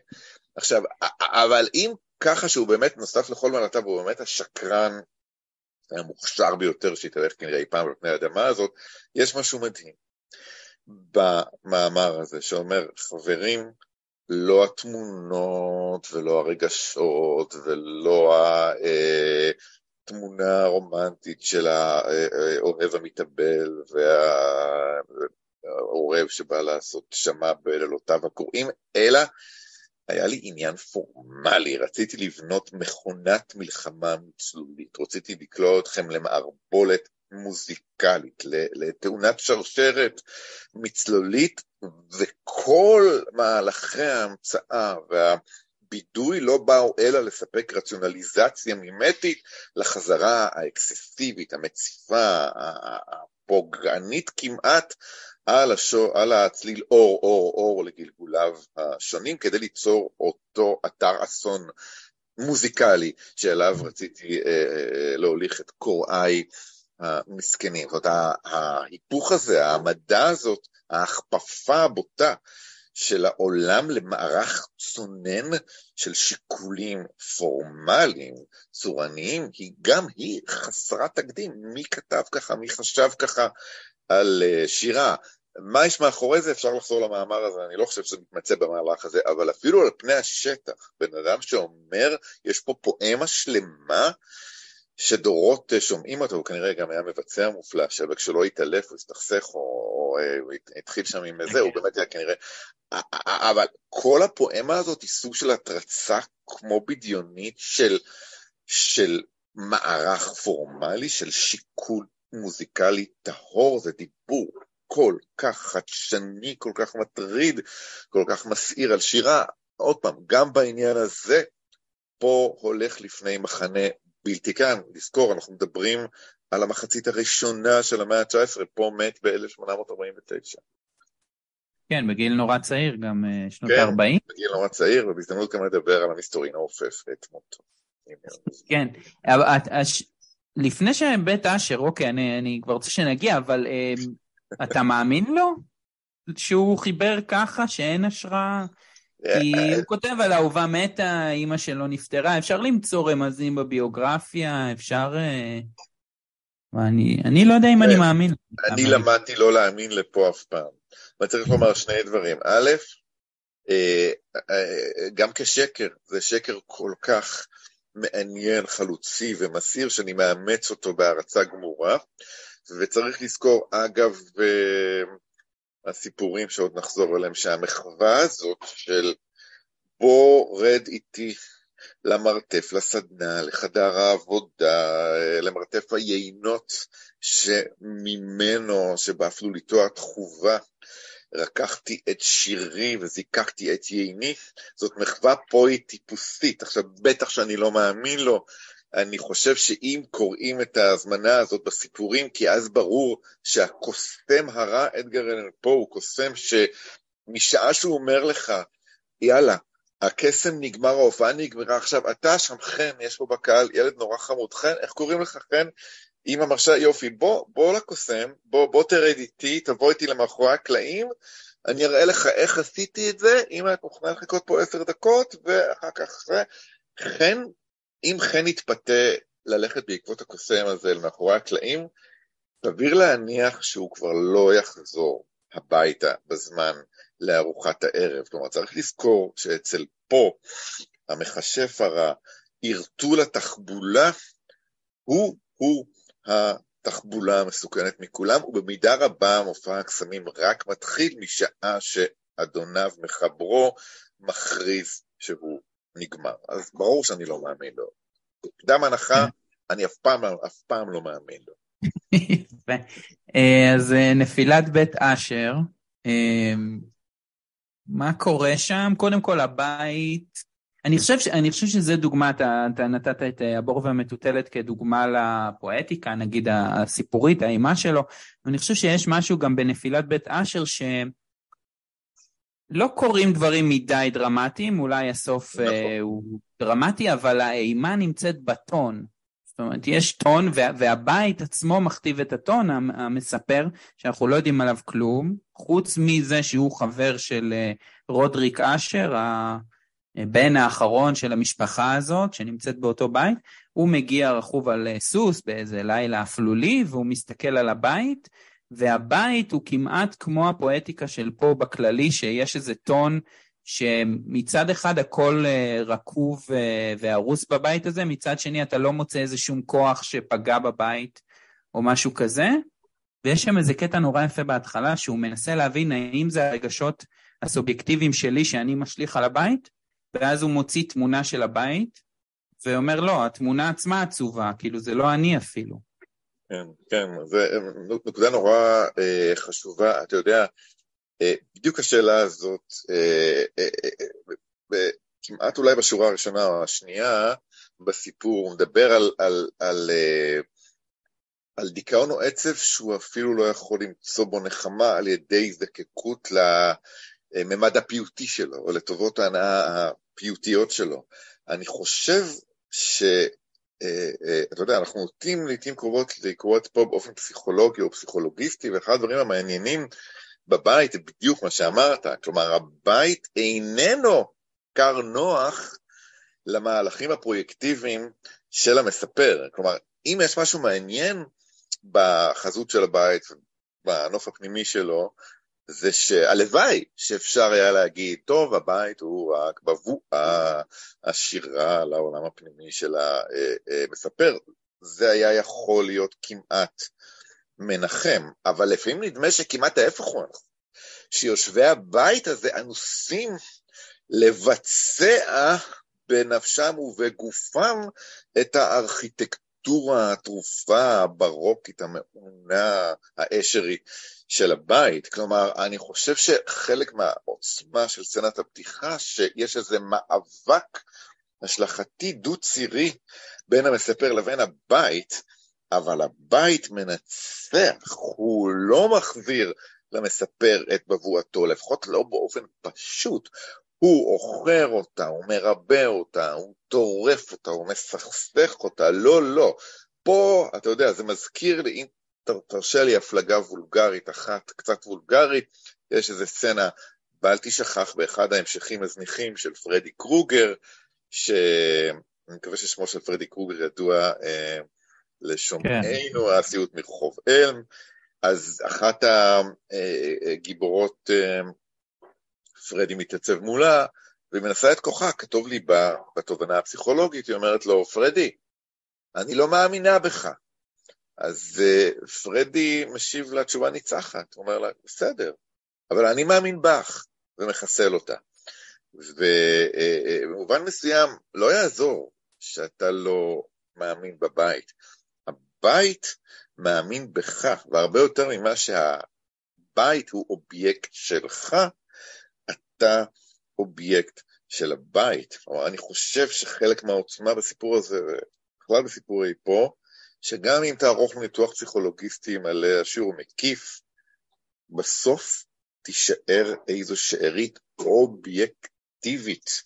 עכשיו, אבל אם ככה שהוא באמת נוסף לכל מעלתה, והוא באמת השקרן המוכשר ביותר שהתהלך כנראה אי פעם על פני האדמה הזאת, יש משהו מדהים במאמר הזה, שאומר, חברים, לא התמונות ולא הרגשות ולא התמונה הרומנטית של האוהב המתאבל והעורב שבא לעשות שמע בלילותיו הקוראים, אלא היה לי עניין פורמלי, רציתי לבנות מכונת מלחמה מצלולית, רציתי לקלוע אתכם למערבולת מוזיקלית, לתאונת שרשרת מצלולית, וכל מהלכי ההמצאה והבידוי לא באו אלא לספק רציונליזציה מימטית לחזרה האקססיבית, המציפה, הפוגענית כמעט, על, השור, על הצליל אור, אור, אור לגלגוליו השונים, כדי ליצור אותו אתר אסון מוזיקלי שאליו רציתי אה, אה, להוליך את קוראי המסכנים. זאת אומרת, ההיפוך הזה, העמדה הזאת, ההכפפה הבוטה של העולם למערך צונן של שיקולים פורמליים, צורניים, היא גם היא חסרת תקדים. מי כתב ככה, מי חשב ככה על אה, שירה. מה יש מאחורי זה? אפשר לחזור למאמר הזה, אני לא חושב שזה מתמצא במהלך הזה, אבל אפילו על פני השטח, בן אדם שאומר, יש פה פואמה שלמה שדורות אה, שומעים אותו, הוא כנראה גם היה מבצע מופלא, שכשלא התעלף הוא הסתכסך או, או, אה, או התחיל שם עם זה, הוא באמת היה כנראה... אבל כל הפואמה הזאת היא סוג של התרצה כמו בדיונית של, של מערך פורמלי, של שיקול מוזיקלי טהור, זה דיבור כל כך חדשני, כל כך מטריד, כל כך מסעיר על שירה. עוד פעם, גם בעניין הזה, פה הולך לפני מחנה בלתי כאן. לזכור, אנחנו מדברים על המחצית הראשונה של המאה ה-19, פה מת ב-1849. כן, בגיל נורא צעיר, גם אה, שנות ה-40. כן, בגיל נורא צעיר, ובהזדמנות גם לדבר על המסתורין העופף את מותו. כן, לפני שבית אשר, אוקיי, אני, אני כבר רוצה שנגיע, אבל אה, אתה מאמין לו? שהוא חיבר ככה שאין השראה? כי הוא כותב על אהובה מתה, אימא שלו נפטרה, אפשר למצוא רמזים בביוגרפיה, אפשר... אה, אני, אני לא יודע אם אני מאמין. אני למדתי לא להאמין לפה אף פעם. ואני צריך לומר שני דברים. א', אה, אה, גם כשקר, זה שקר כל כך מעניין, חלוצי ומסעיר, שאני מאמץ אותו בהערצה גמורה. וצריך לזכור, אגב, הסיפורים שעוד נחזור אליהם, שהמחווה הזאת של בוא רד איתי למרתף, לסדנה, לחדר העבודה, למרתף היינות שממנו, שבאפלוליתו התחובה, לקחתי את שירי וזיקקתי את ייני, זאת מחווה פואית טיפוסית. עכשיו, בטח שאני לא מאמין לו, אני חושב שאם קוראים את ההזמנה הזאת בסיפורים, כי אז ברור שהקוסם הרע, אדגר אלן פה, הוא קוסם שמשעה שהוא אומר לך, יאללה, הקסם נגמר, ההופעה נגמרה, עכשיו אתה שם חן, יש פה בקהל ילד נורא חמוד, חן, איך קוראים לך חן? אמא מרשה, יופי, בוא, בוא לקוסם, בוא, בוא תרד איתי, תבוא איתי למאחורי הקלעים, אני אראה לך איך עשיתי את זה, אמא את מוכנה לחכות פה עשר דקות, ואחר כך זה. חן אם חן יתפתה ללכת בעקבות הקוסם הזה מאחורי הקלעים, סביר להניח שהוא כבר לא יחזור הביתה בזמן לארוחת הערב. כלומר, צריך לזכור שאצל פה, המכשף הרע, ערטול התחבולה, הוא-הוא התחבולה המסוכנת מכולם, ובמידה רבה מופע הקסמים רק מתחיל משעה שאדוניו מחברו מכריז שהוא נגמר. אז ברור שאני לא מאמין לו. קדם הנחה, אני אף פעם, אף פעם לא מאמין לו. אה, אז אה, נפילת בית אשר, אה, מה קורה שם? קודם כל, הבית... אני חושב, ש... אני חושב שזה דוגמה, אתה, אתה נתת את אה, הבור והמטוטלת כדוגמה לפואטיקה, נגיד הסיפורית, האימה שלו, ואני חושב שיש משהו גם בנפילת בית אשר ש... לא קורים דברים מדי דרמטיים, אולי הסוף נכון. אה, הוא דרמטי, אבל האימה נמצאת בטון. זאת אומרת, יש טון, וה, והבית עצמו מכתיב את הטון, המספר, שאנחנו לא יודעים עליו כלום, חוץ מזה שהוא חבר של אה, רודריק אשר, הבן האחרון של המשפחה הזאת, שנמצאת באותו בית, הוא מגיע רכוב על סוס באיזה לילה אפלולי, והוא מסתכל על הבית, והבית הוא כמעט כמו הפואטיקה של פה בכללי, שיש איזה טון שמצד אחד הכל אה, רקוב אה, והרוס בבית הזה, מצד שני אתה לא מוצא איזה שום כוח שפגע בבית או משהו כזה. ויש שם איזה קטע נורא יפה בהתחלה, שהוא מנסה להבין האם זה הרגשות הסובייקטיביים שלי שאני משליך על הבית, ואז הוא מוציא תמונה של הבית, ואומר לא, התמונה עצמה עצובה, כאילו זה לא אני אפילו. כן, כן, זו נקודה נורא אה, חשובה, אתה יודע, אה, בדיוק השאלה הזאת, אה, אה, כמעט אולי בשורה הראשונה או השנייה בסיפור, הוא מדבר על, על, על, על דיכאון או עצב שהוא אפילו לא יכול למצוא בו נחמה על ידי הזדקקות לממד הפיוטי שלו, או לטובות ההנאה הפיוטיות שלו. אני חושב ש... אתה יודע, אנחנו נוטים לעיתים קרובות לקרוא את פה באופן פסיכולוגי או פסיכולוגיסטי, ואחד הדברים המעניינים בבית זה בדיוק מה שאמרת, כלומר הבית איננו כר נוח למהלכים הפרויקטיביים של המספר, כלומר אם יש משהו מעניין בחזות של הבית, בנוף הפנימי שלו, זה שהלוואי שאפשר היה להגיד, טוב, הבית הוא רק בבואה השירה לעולם הפנימי של המספר. זה היה יכול להיות כמעט מנחם, אבל לפעמים נדמה שכמעט ההפך הוא הנכון, שיושבי הבית הזה אנוסים לבצע בנפשם ובגופם את הארכיטקטורה הטרופה, הברוקית, המעונה, האשרית של הבית. כלומר, אני חושב שחלק מהעוצמה של סצנת הפתיחה, שיש איזה מאבק השלכתי דו-צירי בין המספר לבין הבית, אבל הבית מנצח, הוא לא מחזיר למספר את בבואתו, לפחות לא באופן פשוט. הוא עוכר אותה, הוא מרבה אותה, הוא טורף אותה, הוא מסכסך אותה, לא, לא. פה, אתה יודע, זה מזכיר לי, אם תרשה לי הפלגה וולגרית אחת, קצת וולגרית, יש איזו סצנה, בל תשכח באחד ההמשכים הזניחים של פרדי קרוגר, שאני מקווה ששמו של פרדי קרוגר ידוע אה, לשומעינו, כן. הסיוט מרחוב אלם, אז אחת הגיבורות, אה, פרדי מתייצב מולה, והיא מנסה את כוחה, כתוב לי בתובנה הפסיכולוגית, היא אומרת לו, פרדי, אני לא מאמינה בך. אז uh, פרדי משיב לה תשובה ניצחת, הוא אומר לה, בסדר, אבל אני מאמין בך, ומחסל אותה. ובמובן מסוים, לא יעזור שאתה לא מאמין בבית. הבית מאמין בך, והרבה יותר ממה שהבית הוא אובייקט שלך, אתה אובייקט של הבית. כלומר, אני חושב שחלק מהעוצמה בסיפור הזה, בכלל בסיפורי פו, שגם אם תערוך ניתוח פסיכולוגיסטי מלא עשיר ומקיף, בסוף תישאר איזו שארית אובייקטיבית.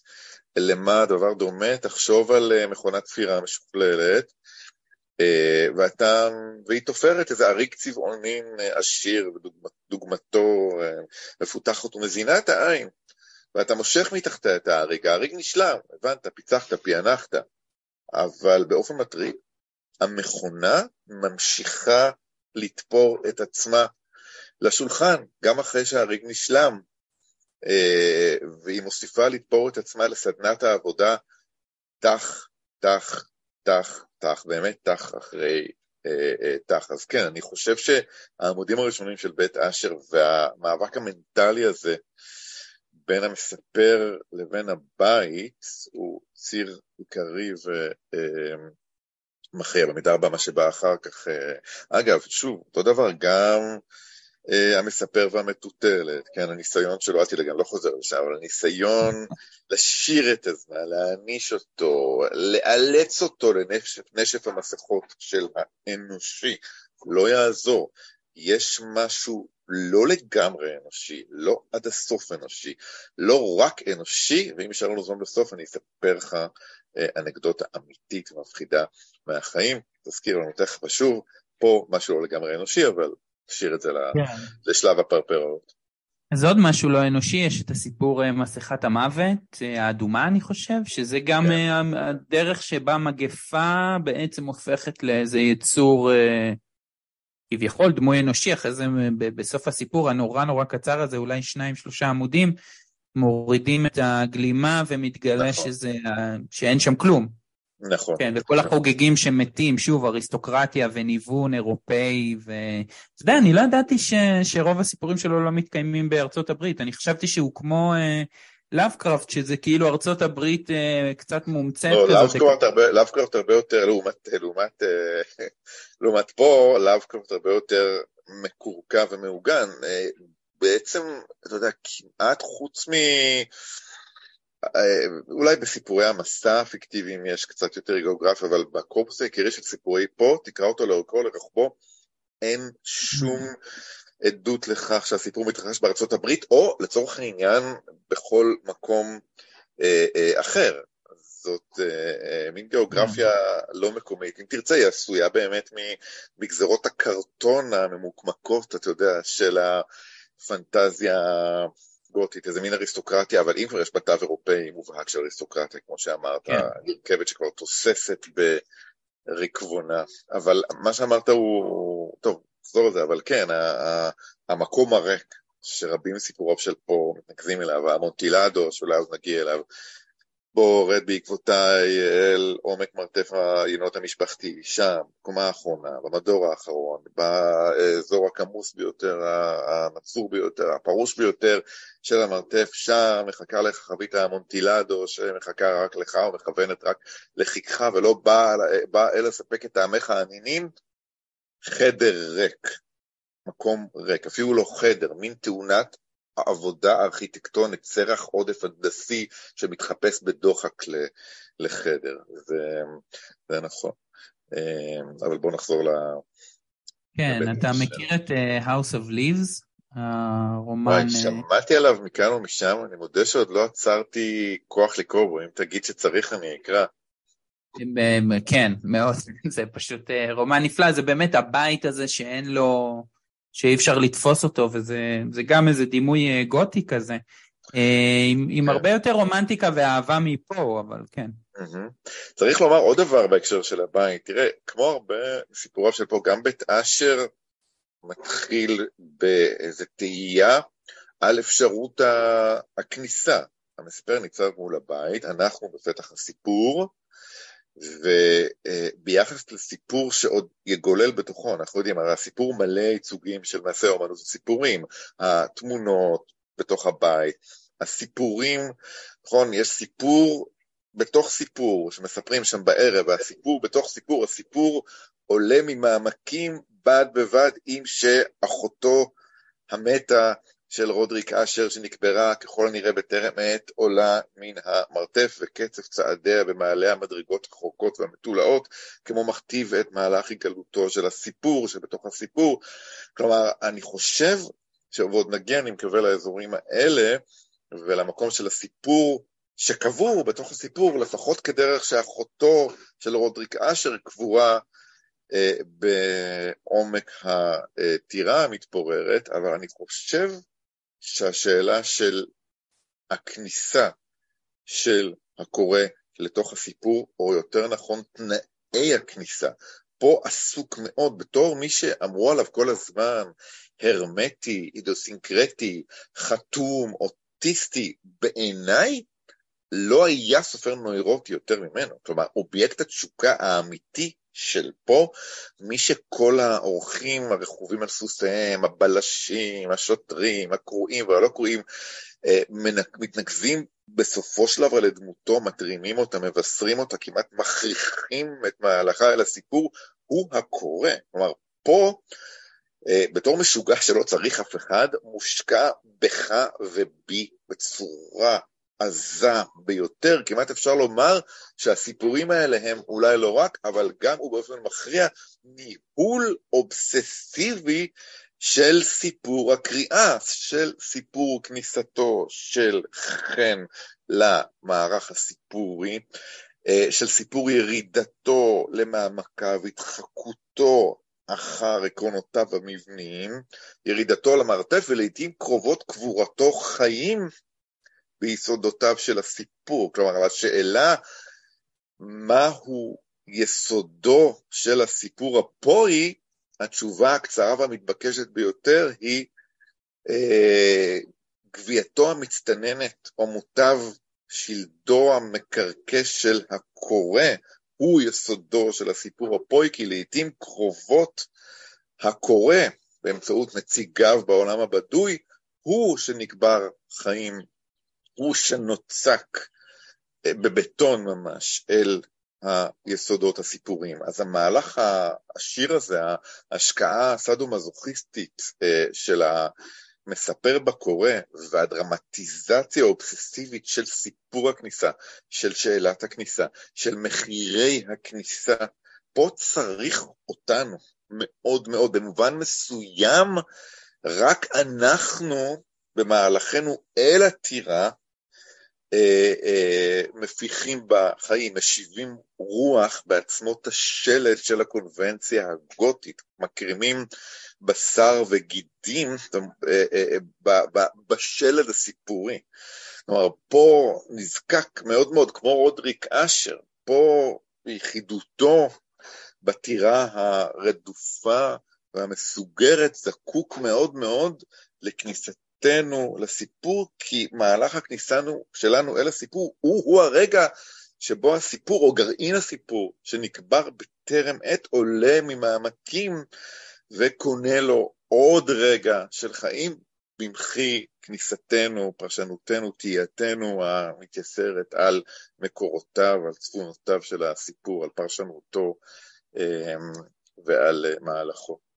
למה הדבר דומה? תחשוב על אה, מכונת תפירה משוכללת, אה, ואתה, והיא תופרת איזה אריק צבעונים אה, עשיר, ודוגמתו מפותחת ומזינה את העין, ואתה מושך מתחתיה את האריג, האריג נשלם, הבנת, פיצחת, פענחת, אבל באופן מטריד, המכונה ממשיכה לתפור את עצמה לשולחן, גם אחרי שהריג נשלם, אה, והיא מוסיפה לתפור את עצמה לסדנת העבודה תח, תח, תח, תח, באמת תח אחרי אה, אה, תח. אז כן, אני חושב שהעמודים הראשונים של בית אשר והמאבק המנטלי הזה בין המספר לבין הבית הוא ציר עיקרי ו... מכריע במידה רבה מה שבא אחר כך. אגב, שוב, אותו דבר גם אה, המספר והמטוטלת, כן, הניסיון שלו, אל תדאג, אני לא חוזר לשם, אבל הניסיון לשיר את הזמן, להעניש אותו, לאלץ אותו לנשף נשף המסכות של האנושי, לא יעזור. יש משהו לא לגמרי אנושי, לא עד הסוף אנושי, לא רק אנושי, ואם יישאר לנו זמן בסוף אני אספר לך אה, אנקדוטה אמיתית ומפחידה מהחיים, תזכיר לנו תכף ושוב, פה משהו לא לגמרי אנושי, אבל נשאיר את זה כן. לשלב הפרפראות. אז עוד משהו לא אנושי, יש את הסיפור אה, מסכת המוות, אה, האדומה אני חושב, שזה גם כן. הדרך שבה מגפה בעצם הופכת לאיזה יצור כביכול דמוי אנושי, אחרי זה בסוף הסיפור הנורא נורא קצר הזה, אולי שניים שלושה עמודים, מורידים את הגלימה ומתגלה נכון. שזה, שאין שם כלום. נכון. כן, וכל החוגגים שמתים, שוב, אריסטוקרטיה וניוון אירופאי, ואתה יודע, אני לא ידעתי ש... שרוב הסיפורים שלו לא מתקיימים בארצות הברית, אני חשבתי שהוא כמו אה, לאבקראפט, שזה כאילו ארצות הברית אה, קצת מומצאת לא, לאבקראפט הרבה, לאבקראפט הרבה יותר, לעומת, לעומת, אה, לעומת פו, לאבקראפט הרבה יותר מקורקע ומעוגן. אה, בעצם, אתה יודע, כמעט חוץ מ... אה, אולי בסיפורי המסע הפיקטיביים יש קצת יותר גיאוגרפיה, אבל בקורפוס העיקרי של סיפורי פה, תקרא אותו לאורכו לרחבו, אין שום עדות לכך שהסיפור מתרחש בארצות הברית, או לצורך העניין בכל מקום אה, אה, אחר. זאת אה, אה, מין גיאוגרפיה לא מקומית. אם תרצה, היא עשויה באמת מגזרות הקרטון הממוקמקות, אתה יודע, של הפנטזיה גותית, איזה מין אריסטוקרטיה, אבל אם כבר יש בה תו אירופאי מובהק של אריסטוקרטיה, כמו שאמרת, כן. נרכבת שכבר תוססת ברקבונה. אבל מה שאמרת הוא, טוב, נחזור על זה, אבל כן, המקום הריק שרבים מסיפוריו של פה מתנקזים אליו, המונטילדו, שאולי עוד נגיע אליו, בוא רד בעקבותיי אל עומק מרתף היינות המשפחתי, שם, קומה האחרונה, במדור האחרון, באזור הכמוס ביותר, הנצור ביותר, הפרוש ביותר של המרתף, שם מחכה לך חבית המונטילדו שמחכה רק לך ומכוונת רק לחיכך ולא באה בא אל לספק את טעמיך הנינים, חדר ריק, מקום ריק, אפילו לא חדר, מין תאונת העבודה הארכיטקטונית, סרח עודף הנדסי שמתחפש בדוחק לחדר, זה, זה נכון. אה, אבל בואו נחזור ל... כן, אתה ש... מכיר את uh, House of Leaves? הרומן... וואי, אה, שמעתי עליו מכאן ומשם, אני מודה שעוד לא עצרתי כוח לקרוא בו, אם תגיד שצריך אני אקרא. כן, מאוד, זה פשוט רומן נפלא, זה באמת הבית הזה שאין לו... שאי אפשר לתפוס אותו, וזה גם איזה דימוי אה, גותי כזה, אה, עם, עם כן. הרבה יותר רומנטיקה ואהבה מפה, אבל כן. צריך לומר עוד דבר בהקשר של הבית, תראה, כמו הרבה סיפוריו של פה, גם בית אשר מתחיל באיזה תהייה על אפשרות הכניסה. המספר ניצב מול הבית, אנחנו בפתח הסיפור, וביחס לסיפור שעוד יגולל בתוכו, אנחנו יודעים, הרי הסיפור מלא ייצוגים של מעשי האומנות, סיפורים, התמונות בתוך הבית, הסיפורים, נכון, יש סיפור בתוך סיפור שמספרים שם בערב, והסיפור בתוך סיפור, הסיפור עולה ממעמקים בד בבד עם שאחותו המתה של רודריק אשר שנקברה ככל הנראה בטרם עת עולה מן המרתף וקצב צעדיה במעלה המדרגות החורקות והמתולעות כמו מכתיב את מהלך הגלותו של הסיפור שבתוך הסיפור. כלומר, אני חושב שעוד נגיע, אני מקווה, לאזורים האלה ולמקום של הסיפור שקבור בתוך הסיפור, לפחות כדרך שאחותו של רודריק אשר קבורה אה, בעומק הטירה המתפוררת, אבל אני חושב שהשאלה של הכניסה של הקורא לתוך הסיפור, או יותר נכון תנאי הכניסה, פה עסוק מאוד בתור מי שאמרו עליו כל הזמן הרמטי, אידוסינקרטי, חתום, אוטיסטי, בעיניי לא היה סופר נוירוטי יותר ממנו. כלומר, אובייקט התשוקה האמיתי של פה, מי שכל האורחים הרכובים על סוסיהם, הבלשים, השוטרים, הקרואים והלא קרואים, אה, מתנקזים בסופו של דבר לדמותו, מתרימים אותה, מבשרים אותה, כמעט מכריחים את מהלכה אל הסיפור, הוא הקורא. כלומר, פה אה, בתור משוגע שלא צריך אף אחד, מושקע בך ובי בצורה עזה ביותר, כמעט אפשר לומר שהסיפורים האלה הם אולי לא רק, אבל גם ובאופן מכריע ניהול אובססיבי של סיפור הקריאה, של סיפור כניסתו של חן למערך הסיפורי, אה, של סיפור ירידתו למעמקיו, התחקותו אחר עקרונותיו המבניים, ירידתו למרתף ולעיתים קרובות קבורתו חיים ביסודותיו של הסיפור. כלומר, השאלה מהו יסודו של הסיפור הפואי, התשובה הקצרה והמתבקשת ביותר היא אה, גבייתו המצטננת או מוטב שלדו המקרקש של הקורא, הוא יסודו של הסיפור הפואי, כי לעיתים קרובות הקורא, באמצעות נציגיו בעולם הבדוי, הוא שנקבר חיים, הוא שנוצק אה, בבטון ממש אל היסודות הסיפורים. אז המהלך העשיר הזה, ההשקעה הסאדו-מזוכיסטית אה, של המספר בקורא והדרמטיזציה האובססיבית של סיפור הכניסה, של שאלת הכניסה, של מחירי הכניסה, פה צריך אותנו מאוד מאוד. במובן מסוים, רק אנחנו במהלכנו אל הטירה אה, אה, מפיחים בחיים, משיבים רוח בעצמות השלד של הקונבנציה הגותית, מקרימים בשר וגידים אה, בשלד הסיפורי. כלומר, פה נזקק מאוד מאוד, כמו רודריק אשר, פה יחידותו בטירה הרדופה והמסוגרת זקוק מאוד מאוד לכניסת כניסתנו לסיפור, כי מהלך הכניסה שלנו אל הסיפור הוא-הוא הרגע שבו הסיפור, או גרעין הסיפור, שנקבר בטרם עת, עולה ממעמקים וקונה לו עוד רגע של חיים, במחי כניסתנו, פרשנותנו, תהייתנו המתייסרת על מקורותיו, על צפונותיו של הסיפור, על פרשנותו אה, ועל מהלכו.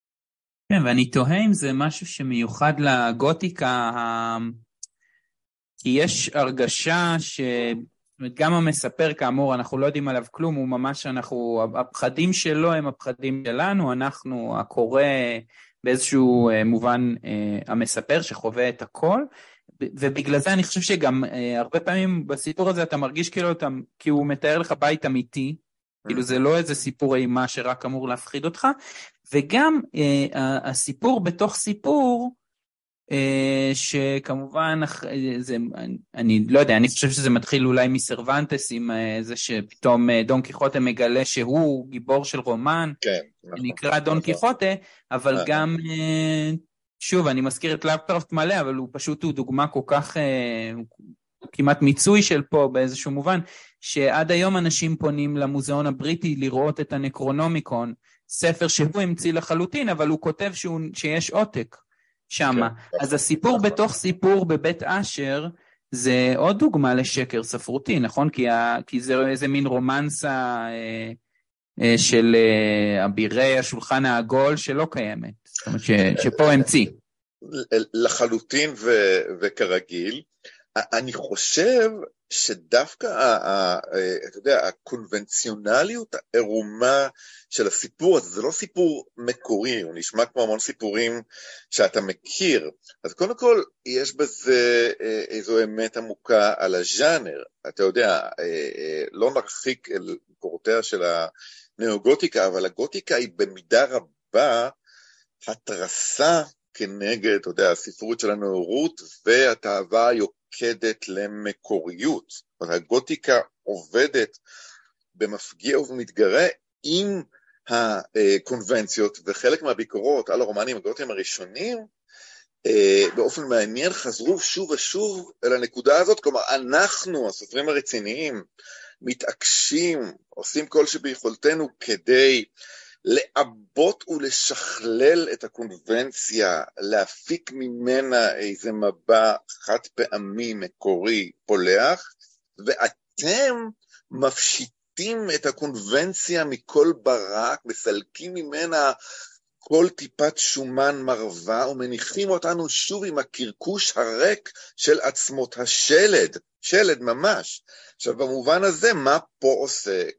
כן, ואני תוהה אם זה משהו שמיוחד לגותיקה, כי יש הרגשה ש... גם המספר, כאמור, אנחנו לא יודעים עליו כלום, הוא ממש, אנחנו, הפחדים שלו הם הפחדים שלנו, אנחנו, הקורא באיזשהו אה, מובן אה, המספר שחווה את הכל, ובגלל זה אני חושב שגם אה, הרבה פעמים בסיפור הזה אתה מרגיש כאילו אתה, כי הוא מתאר לך בית אמיתי, כאילו זה לא איזה סיפור אימה שרק אמור להפחיד אותך, וגם אה, הסיפור בתוך סיפור, אה, שכמובן, זה, אני לא יודע, אני חושב שזה מתחיל אולי מסרוונטס עם אה, זה שפתאום אה, דון קיחוטה מגלה שהוא גיבור של רומן, כן, נכון, נקרא דון נכון. קיחוטה, אבל נכון. גם, אה, שוב, אני מזכיר את לאפקראפט מלא, אבל הוא פשוט, הוא דוגמה כל כך, אה, כמעט מיצוי של פה באיזשהו מובן, שעד היום אנשים פונים למוזיאון הבריטי לראות את הנקרונומיקון, ספר שהוא המציא לחלוטין, אבל הוא כותב שהוא, שיש עותק שמה. כן. אז הסיפור נכון. בתוך סיפור בבית אשר, זה עוד דוגמה לשקר ספרותי, נכון? כי, ה, כי זה איזה מין רומנסה אה, אה, של אה, אבירי השולחן העגול שלא קיימת, זאת אומרת ש, שפה המציא. לחלוטין ו, וכרגיל. אני חושב שדווקא, אתה יודע, הקונבנציונליות העירומה של הסיפור הזה, זה לא סיפור מקורי, הוא נשמע כמו המון סיפורים שאתה מכיר. אז קודם כל, יש בזה אה, איזו אמת עמוקה על הז'אנר. אתה יודע, אה, אה, לא נרחיק אל מקורותיה של הנאו-גותיקה, אבל הגותיקה היא במידה רבה התרסה כנגד, אתה יודע, הספרות של הנאורות והתאווה היוקדת למקוריות. הגותיקה עובדת במפגיע ובמתגרה עם הקונבנציות, וחלק מהביקורות על הרומנים הגותיים הראשונים, אה, באופן מעניין חזרו שוב ושוב אל הנקודה הזאת, כלומר אנחנו, הסופרים הרציניים, מתעקשים, עושים כל שביכולתנו כדי לעבות ולשכלל את הקונבנציה, להפיק ממנה איזה מבע חד פעמי, מקורי, פולח, ואתם מפשיטים את הקונבנציה מכל ברק, מסלקים ממנה כל טיפת שומן מרווה ומניחים אותנו שוב עם הקרקוש הריק של עצמות השלד, שלד ממש. עכשיו במובן הזה, מה פה עושה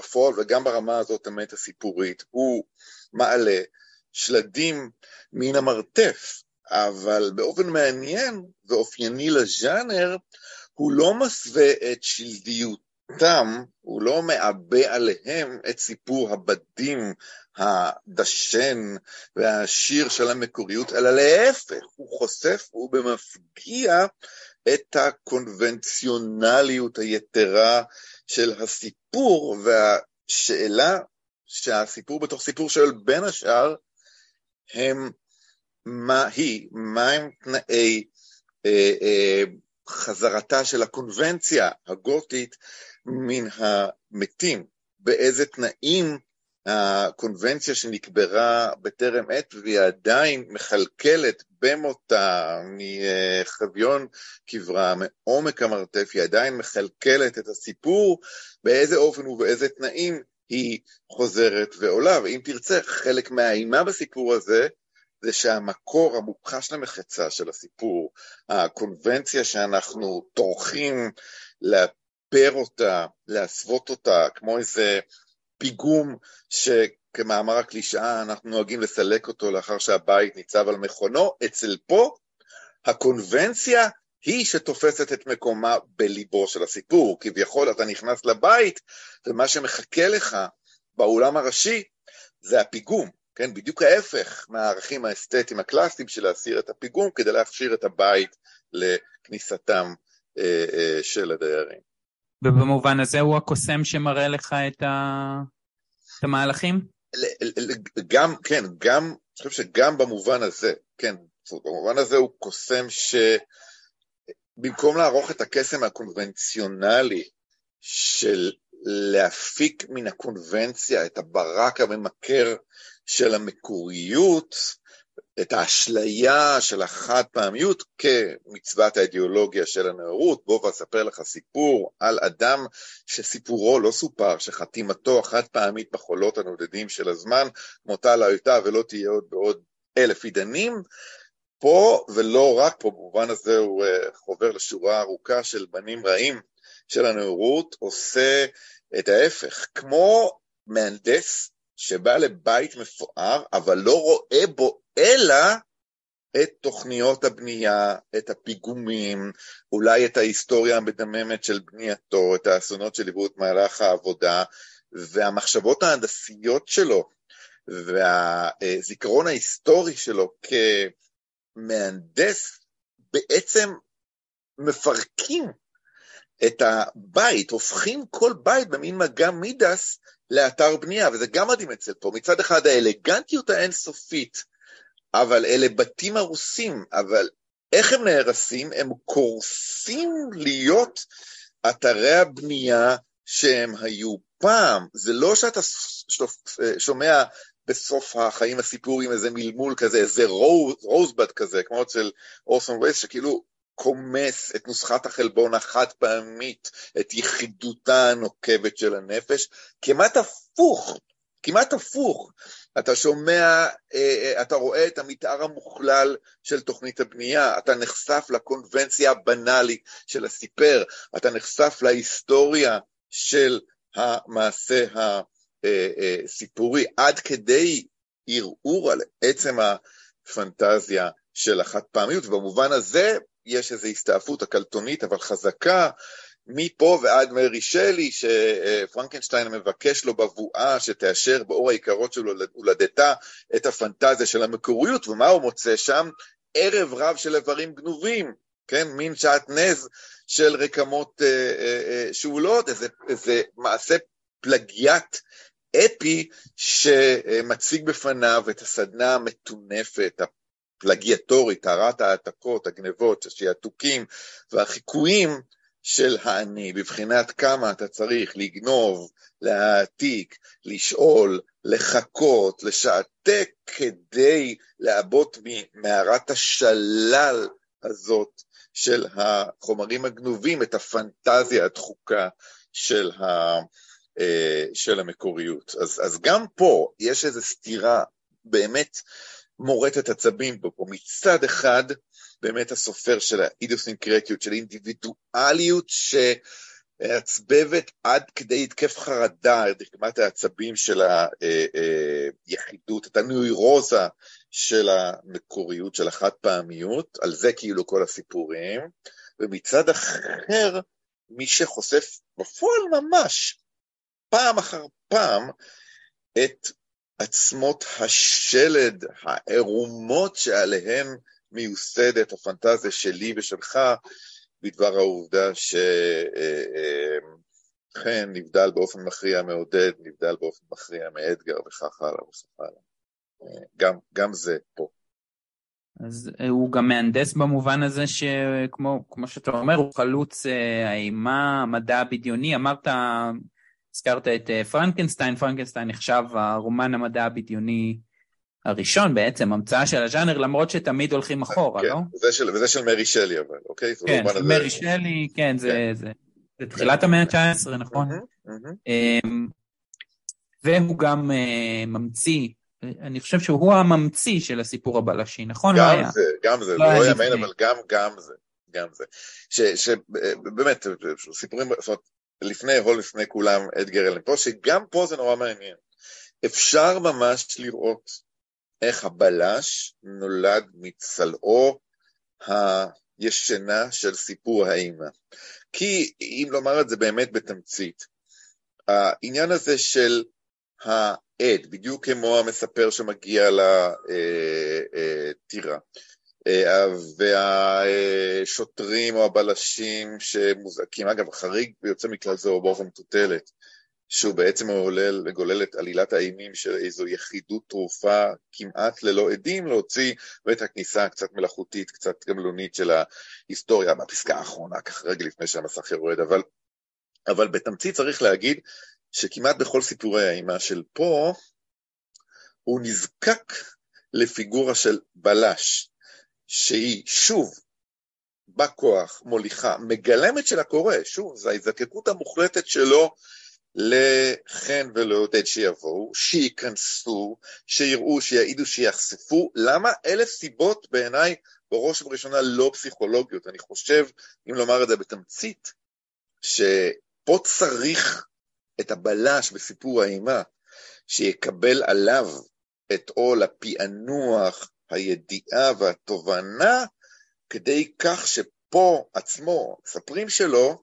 בפועל וגם ברמה הזאת האמת הסיפורית, הוא מעלה שלדים מן המרתף, אבל באופן מעניין ואופייני לז'אנר, הוא לא מסווה את שלדיותם, הוא לא מעבה עליהם את סיפור הבדים הדשן והעשיר של המקוריות, אלא להפך, הוא חושף ובמפגיע את הקונבנציונליות היתרה של הסיפור, והשאלה שהסיפור בתוך סיפור שואל בין השאר, הם מה היא, מהם תנאי אה, אה, חזרתה של הקונבנציה הגותית מן המתים, באיזה תנאים הקונבנציה שנקברה בטרם עת והיא עדיין מכלכלת במותה מחביון קברה, מעומק המרתף, היא עדיין מכלכלת את הסיפור, באיזה אופן ובאיזה תנאים היא חוזרת ועולה. ואם תרצה, חלק מהאימה בסיפור הזה זה שהמקור המוכחש למחצה של הסיפור, הקונבנציה שאנחנו טורחים לאפר אותה, להסוות אותה, כמו איזה פיגום שכמאמר הקלישאה אנחנו נוהגים לסלק אותו לאחר שהבית ניצב על מכונו, אצל פה הקונבנציה היא שתופסת את מקומה בליבו של הסיפור. כביכול אתה נכנס לבית ומה שמחכה לך באולם הראשי זה הפיגום, כן? בדיוק ההפך מהערכים האסתטיים הקלאסיים של להסיר את הפיגום כדי להכשיר את הבית לכניסתם אה, אה, של הדיירים. ובמובן הזה הוא הקוסם שמראה לך את, ה... את המהלכים? גם, כן, גם, אני חושב שגם במובן הזה, כן, במובן הזה הוא קוסם שבמקום לערוך את הקסם הקונבנציונלי של להפיק מן הקונבנציה את הברק הממכר של המקוריות, את האשליה של החד פעמיות כמצוות האידיאולוגיה של הנאורות, בוא ואספר לך סיפור על אדם שסיפורו לא סופר, שחתימתו החד פעמית בחולות הנודדים של הזמן, מותה לא הייתה ולא תהיה עוד בעוד אלף עידנים, פה ולא רק פה, במובן הזה הוא אה, חובר לשורה ארוכה של בנים רעים של הנאורות, עושה את ההפך, כמו מהנדס שבא לבית מפואר, אבל לא רואה בו אלא את תוכניות הבנייה, את הפיגומים, אולי את ההיסטוריה המדממת של בנייתו, את האסונות שליוו את מהלך העבודה, והמחשבות ההנדסיות שלו, והזיכרון ההיסטורי שלו כמהנדס, בעצם מפרקים את הבית, הופכים כל בית במין מגע מידס לאתר בנייה, וזה גם מדהים אצל פה. מצד אחד האלגנטיות האינסופית, אבל אלה בתים הרוסים, אבל איך הם נהרסים? הם קורסים להיות אתרי הבנייה שהם היו פעם. זה לא שאתה שומע בסוף החיים הסיפור עם איזה מלמול כזה, איזה רוזבד כזה, כמו אצל אורסון וייס, שכאילו קומס את נוסחת החלבון החד פעמית, את יחידותה הנוקבת של הנפש, כמעט הפוך, כמעט הפוך. אתה שומע, אה, אה, אתה רואה את המתאר המוכלל של תוכנית הבנייה, אתה נחשף לקונבנציה הבנאלית של הסיפר, אתה נחשף להיסטוריה של המעשה הסיפורי, עד כדי ערעור על עצם הפנטזיה של החד פעמיות, ובמובן הזה יש איזו הסתעפות הקלטונית אבל חזקה, מפה ועד מרי שלי, שפרנקנשטיין מבקש לו בבואה שתאשר באור היקרות של הולדתה את הפנטזיה של המקוריות, ומה הוא מוצא שם? ערב רב של איברים גנובים, כן? מין שעטנז של רקמות אה, אה, אה, שאולות, איזה, איזה מעשה פלגיאט אפי שמציג בפניו את הסדנה המטונפת, הפלגיאטורית, טהרת העתקות, הגנבות, השעתוקים והחיקויים של האני, בבחינת כמה אתה צריך לגנוב, להעתיק, לשאול, לחכות, לשעתק כדי לעבות ממערת השלל הזאת של החומרים הגנובים את הפנטזיה הדחוקה של, ה, אה, של המקוריות. אז, אז גם פה יש איזו סתירה באמת מורטת עצבים בו. מצד אחד, באמת הסופר של האידוסינקרטיות, של אינדיבידואליות שמעצבבת עד כדי התקף חרדה, רקמת העצבים של היחידות, את הנוירוזה של המקוריות, של החד פעמיות, על זה כאילו כל הסיפורים, ומצד אחר, מי שחושף בפועל ממש, פעם אחר פעם, את עצמות השלד הערומות שעליהן מיוסדת הפנטזיה שלי ושלך בדבר העובדה שחן נבדל באופן מכריע מעודד, נבדל באופן מכריע מאדגר וכך הלאה וכך הלאה. גם, גם זה פה. אז הוא גם מהנדס במובן הזה שכמו שאתה אומר, הוא חלוץ אה, האימה, המדע הבדיוני, אמרת הזכרת את אה, פרנקנסטיין, פרנקנסטיין נחשב הרומן המדע הבדיוני הראשון בעצם, המצאה של הז'אנר, למרות שתמיד הולכים אחורה, כן, לא? וזה של, וזה של מרי שלי אבל, אוקיי? כן, של מרי שלי, כן, זה, כן. זה, זה תחילת המאה ה-19, נכון? אמ, והוא גם אה, ממציא, אני חושב שהוא הממציא של הסיפור הבלשי, נכון? גם לא זה, גם זה, לא, לא יאמן, אבל גם, גם זה, גם זה. שבאמת, סיפורים, זאת אומרת, לפני הול לפני כולם אדגר אלן פה, שגם פה זה נורא מעניין. אפשר ממש לראות איך הבלש נולד מצלעו הישנה של סיפור האימא. כי אם לומר את זה באמת בתמצית, העניין הזה של העד, בדיוק כמו המספר שמגיע לטירה, אה, והשוטרים או הבלשים שמוזעקים, אגב, החריג יוצא מכלל זה הוא באופן מטוטלת, שהוא בעצם מעולל וגולל את עלילת האימים של איזו יחידות תרופה כמעט ללא עדים, להוציא ואת הכניסה הקצת מלאכותית, קצת גמלונית של ההיסטוריה, מהפסקה האחרונה, ככה רגע לפני שהמסך יורד, אבל, אבל בתמצית צריך להגיד שכמעט בכל סיפורי האימה של פה, הוא נזקק לפיגורה של בלש, שהיא שוב בכוח, מוליכה, מגלמת של הקורא, שוב, זו ההזדקקות המוחלטת שלו לחן ולעודד שיבואו, שייכנסו, שיראו, שיעידו, שיחשפו. למה? אלף סיבות בעיניי בראש ובראשונה לא פסיכולוגיות. אני חושב, אם לומר את זה בתמצית, שפה צריך את הבלש בסיפור האימה, שיקבל עליו את עול הפענוח, הידיעה והתובנה, כדי כך שפה עצמו, מספרים שלו,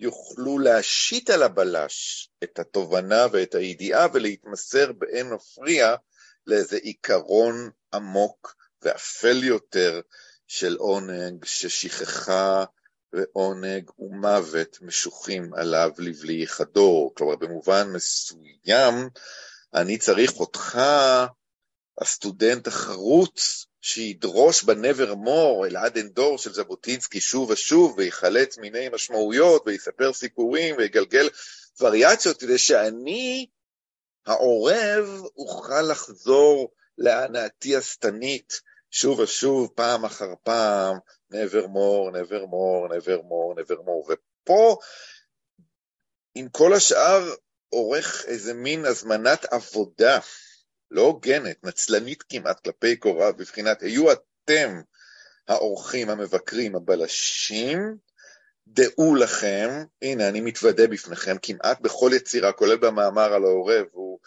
יוכלו להשית על הבלש את התובנה ואת הידיעה ולהתמסר באין מפריע לאיזה עיקרון עמוק ואפל יותר של עונג ששכחה ועונג ומוות משוחים עליו לבלי חדור. כלומר, במובן מסוים, אני צריך אותך, הסטודנט החרוץ, שידרוש בנבר מור אל עד אין דור של ז'בוטינסקי שוב ושוב, ויחלץ מיני משמעויות, ויספר סיפורים, ויגלגל וריאציות, כדי שאני, העורב, אוכל לחזור להנאתי השטנית שוב ושוב, פעם אחר פעם, never more, never more, never more, never more. ופה, עם כל השאר, עורך איזה מין הזמנת עבודה לא הוגנת, נצלנית כמעט כלפי קוריו, בבחינת היו אתם האורחים, המבקרים, הבלשים, דעו לכם, הנה אני מתוודה בפניכם, כמעט בכל יצירה, כולל במאמר על העורב, הוא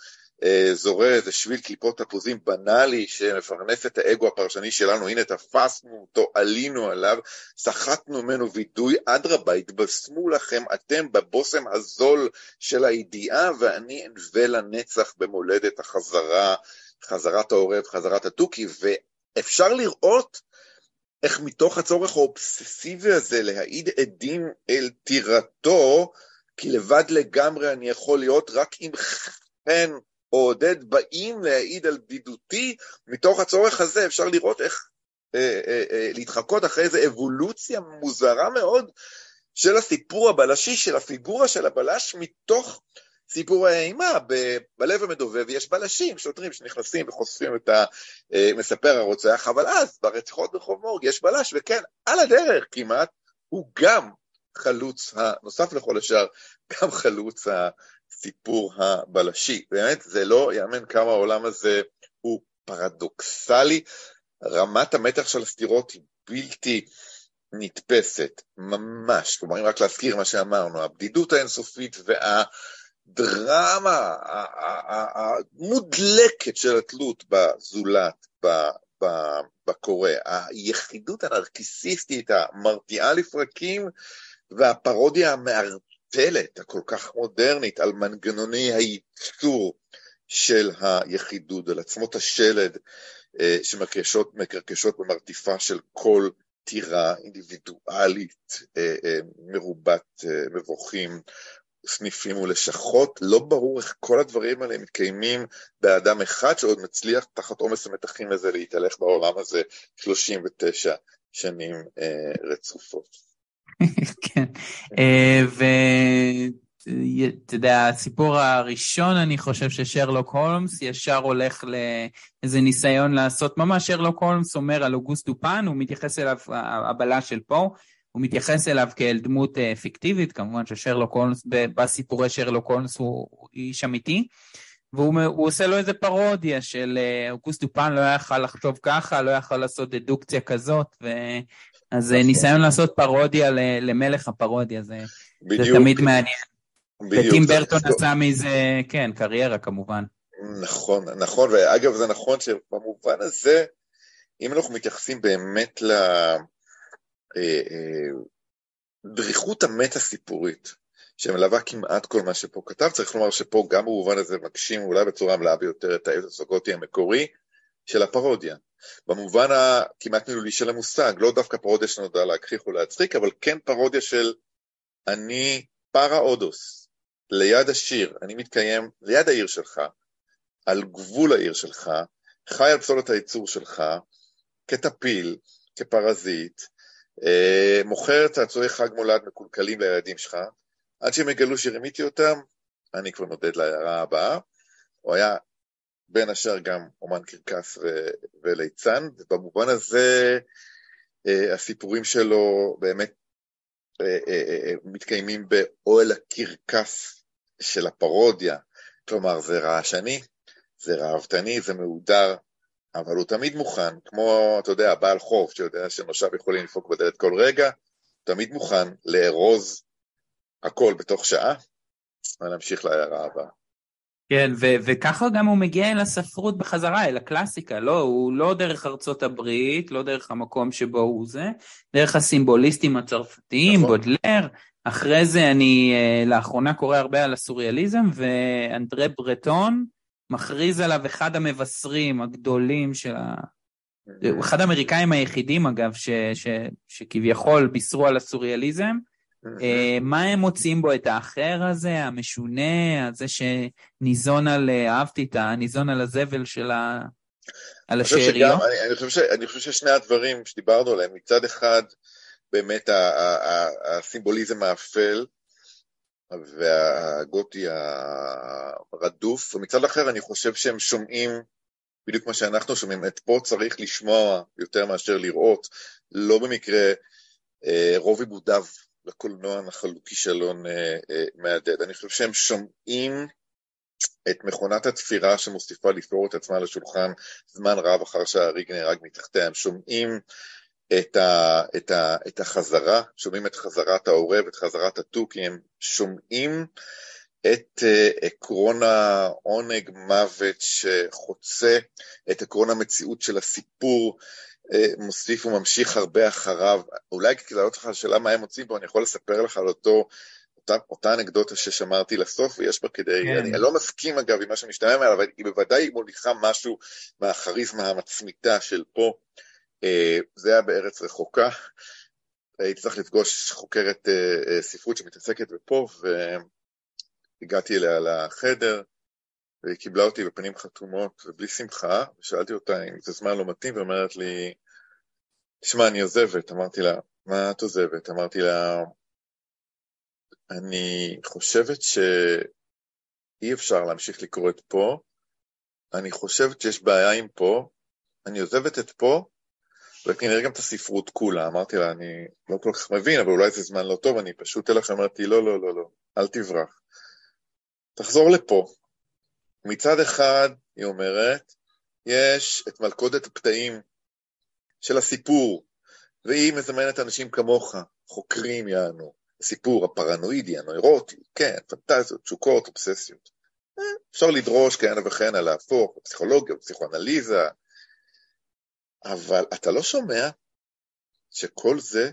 זורע איזה שביל קליפות תפוזים בנאלי שמפרנס את האגו הפרשני שלנו, הנה תפסנו אותו, עלינו עליו, סחטנו ממנו וידוי, אדרבה, התבשמו לכם אתם בבושם הזול של הידיעה, ואני אנווה לנצח במולדת החזרה, חזרת העורב, חזרת התוכי, ואפשר לראות איך מתוך הצורך האובססיבי הזה להעיד עדים אל טירתו, כי לבד לגמרי אני יכול להיות רק עם חן או עודד באים להעיד על בדידותי, מתוך הצורך הזה אפשר לראות איך אה, אה, אה, להתחקות אחרי איזו אבולוציה מוזרה מאוד של הסיפור הבלשי, של הפיגורה של הבלש, מתוך סיפור האימה. בלב המדובב יש בלשים, שוטרים שנכנסים וחושפים את המספר הרוצח, אבל אז ברציחות ברחוב מורג יש בלש, וכן, על הדרך כמעט, הוא גם חלוץ, הנוסף לכל השאר, גם חלוץ הסיפור הבלשי. באמת, זה לא יאמן כמה העולם הזה הוא פרדוקסלי, רמת המתח של הסתירות היא בלתי נתפסת, ממש. כלומר, אם רק להזכיר מה שאמרנו, הבדידות האינסופית והדרמה המודלקת של התלות בזולת, בקורא, היחידות הנרקיסיסטית המרתיעה לפרקים והפרודיה המערטלת, הכל כך מודרנית, על מנגנוני הייצור של היחידות, על עצמות השלד אה, שמקרקשות במרתיפה של כל טירה אינדיבידואלית אה, אה, מרובת מבוכים, סניפים ולשכות, לא ברור איך כל הדברים האלה מתקיימים באדם אחד שעוד מצליח תחת עומס המתחים הזה להתהלך בעולם הזה 39 שנים רצופות. כן, אתה יודע, הסיפור הראשון, אני חושב ששרלוק הולמס ישר הולך לאיזה ניסיון לעשות, ממש שרלוק הולמס אומר על אוגוסט דופן, הוא מתייחס אליו, הבלה של פה, הוא מתייחס אליו כאל דמות אה, פיקטיבית, כמובן ששרלוק הולמס, בסיפורי שרלוק הולמס הוא איש אמיתי, והוא עושה לו איזה פרודיה של אה, אוגוסט דופן לא יכל לחשוב ככה, לא יכל לעשות דדוקציה כזאת. אז נכון. ניסיון לעשות פרודיה למלך הפרודיה, זה, זה תמיד מעניין. וטים ברטון עשה מזה, כן, קריירה כמובן. נכון, נכון, ואגב זה נכון שבמובן הזה, אם אנחנו מתייחסים באמת לדריכות אה, אה, המטה-סיפורית, שמלווה כמעט כל מה שפה כתב, צריך לומר שפה גם במובן הזה מגשים אולי בצורה מלאה ביותר את האתוס הגותי המקורי של הפרודיה. במובן הכמעט מילולי של המושג, לא דווקא פרודיה שנודע להגחיך ולהצחיק, אבל כן פרודיה של אני פרה אודוס, ליד השיר, אני מתקיים ליד העיר שלך, על גבול העיר שלך, חי על פסולת הייצור שלך, כטפיל, כפרזיט, אה, מוכר צעצועי חג מולד מקולקלים לילדים שלך, עד שהם יגלו שרימיתי אותם, אני כבר נודד להערה הבאה. הוא היה בין השאר גם אומן קרקס וליצן, ובמובן הזה אה, הסיפורים שלו באמת אה, מתקיימים באוהל הקרקס של הפרודיה, כלומר זה רעשני, זה ראוותני, זה מהודר, אבל הוא תמיד מוכן, כמו, אתה יודע, בעל חוב שיודע שנושיו יכולים לדפוק בדלת כל רגע, תמיד מוכן לארוז הכל בתוך שעה, ונמשיך להערה הבאה. כן, ו- וככה גם הוא מגיע אל הספרות בחזרה, אל הקלאסיקה, לא, הוא לא דרך ארצות הברית, לא דרך המקום שבו הוא זה, דרך הסימבוליסטים הצרפתיים, נכון. בודלר, אחרי זה אני uh, לאחרונה קורא הרבה על הסוריאליזם, ואנדרה ברטון מכריז עליו אחד המבשרים הגדולים של ה... הוא אחד האמריקאים היחידים אגב, ש, ש, שכביכול בישרו על הסוריאליזם. Uh, מה הם מוצאים בו? את האחר הזה, המשונה, הזה שניזון על, אה, אהבתי את הניזון על הזבל של ה... על השאריות? אני, אני, חושב אני חושב ששני הדברים שדיברנו עליהם, מצד אחד, באמת הסימבוליזם האפל והגותי הרדוף, ומצד אחר אני חושב שהם שומעים בדיוק מה שאנחנו שומעים, את פה צריך לשמוע יותר מאשר לראות, לא במקרה אה, רוב עיבודיו לקולנוע נחלו כישלון אה, אה, מהדהד. אני חושב שהם שומעים את מכונת התפירה שמוסיפה לפתור את עצמה לשולחן זמן רב אחר שהריג נהרג מתחתיה, הם שומעים את, ה, את, ה, את החזרה, שומעים את חזרת העורב, את חזרת התוכי, הם שומעים את uh, עקרון העונג מוות שחוצה את עקרון המציאות של הסיפור, מוסיף וממשיך הרבה אחריו. אולי כדי לענות לך על השאלה מה הם מוצאים פה, אני יכול לספר לך על אותו, אותה, אותה אנקדוטה ששמרתי לסוף, ויש בה כדי, כן. אני לא מסכים אגב עם מה שמשתמע ממנה, אבל היא בוודאי מוליכה משהו מהכריזמה המצמיתה של פה. אה, זה היה בארץ רחוקה, הייתי צריך לפגוש חוקרת אה, אה, ספרות שמתעסקת בפה, והגעתי אליה לחדר, והיא קיבלה אותי בפנים חתומות ובלי שמחה, ושאלתי אותה אם זה זמן לא מתאים, ואומרת לי, תשמע, אני עוזבת. אמרתי לה, מה את עוזבת? אמרתי לה, אני חושבת שאי אפשר להמשיך לקרוא את פה, אני חושבת שיש בעיה עם פה, אני עוזבת את פה, וכנראה גם את הספרות כולה. אמרתי לה, אני לא כל כך מבין, אבל אולי זה זמן לא טוב, אני פשוט אלך, אמרתי, לא, לא, לא, לא, אל תברח. תחזור לפה. מצד אחד, היא אומרת, יש את מלכודת הפתאים של הסיפור, והיא מזמנת אנשים כמוך, חוקרים יענו, הסיפור הפרנואידי, הנוירוטי, כן, פנטזיות, תשוקות, אובססיות. אה, אפשר לדרוש כהנה וכהנה להפוך, בפסיכולוגיה, בפסיכואנליזה, אבל אתה לא שומע שכל זה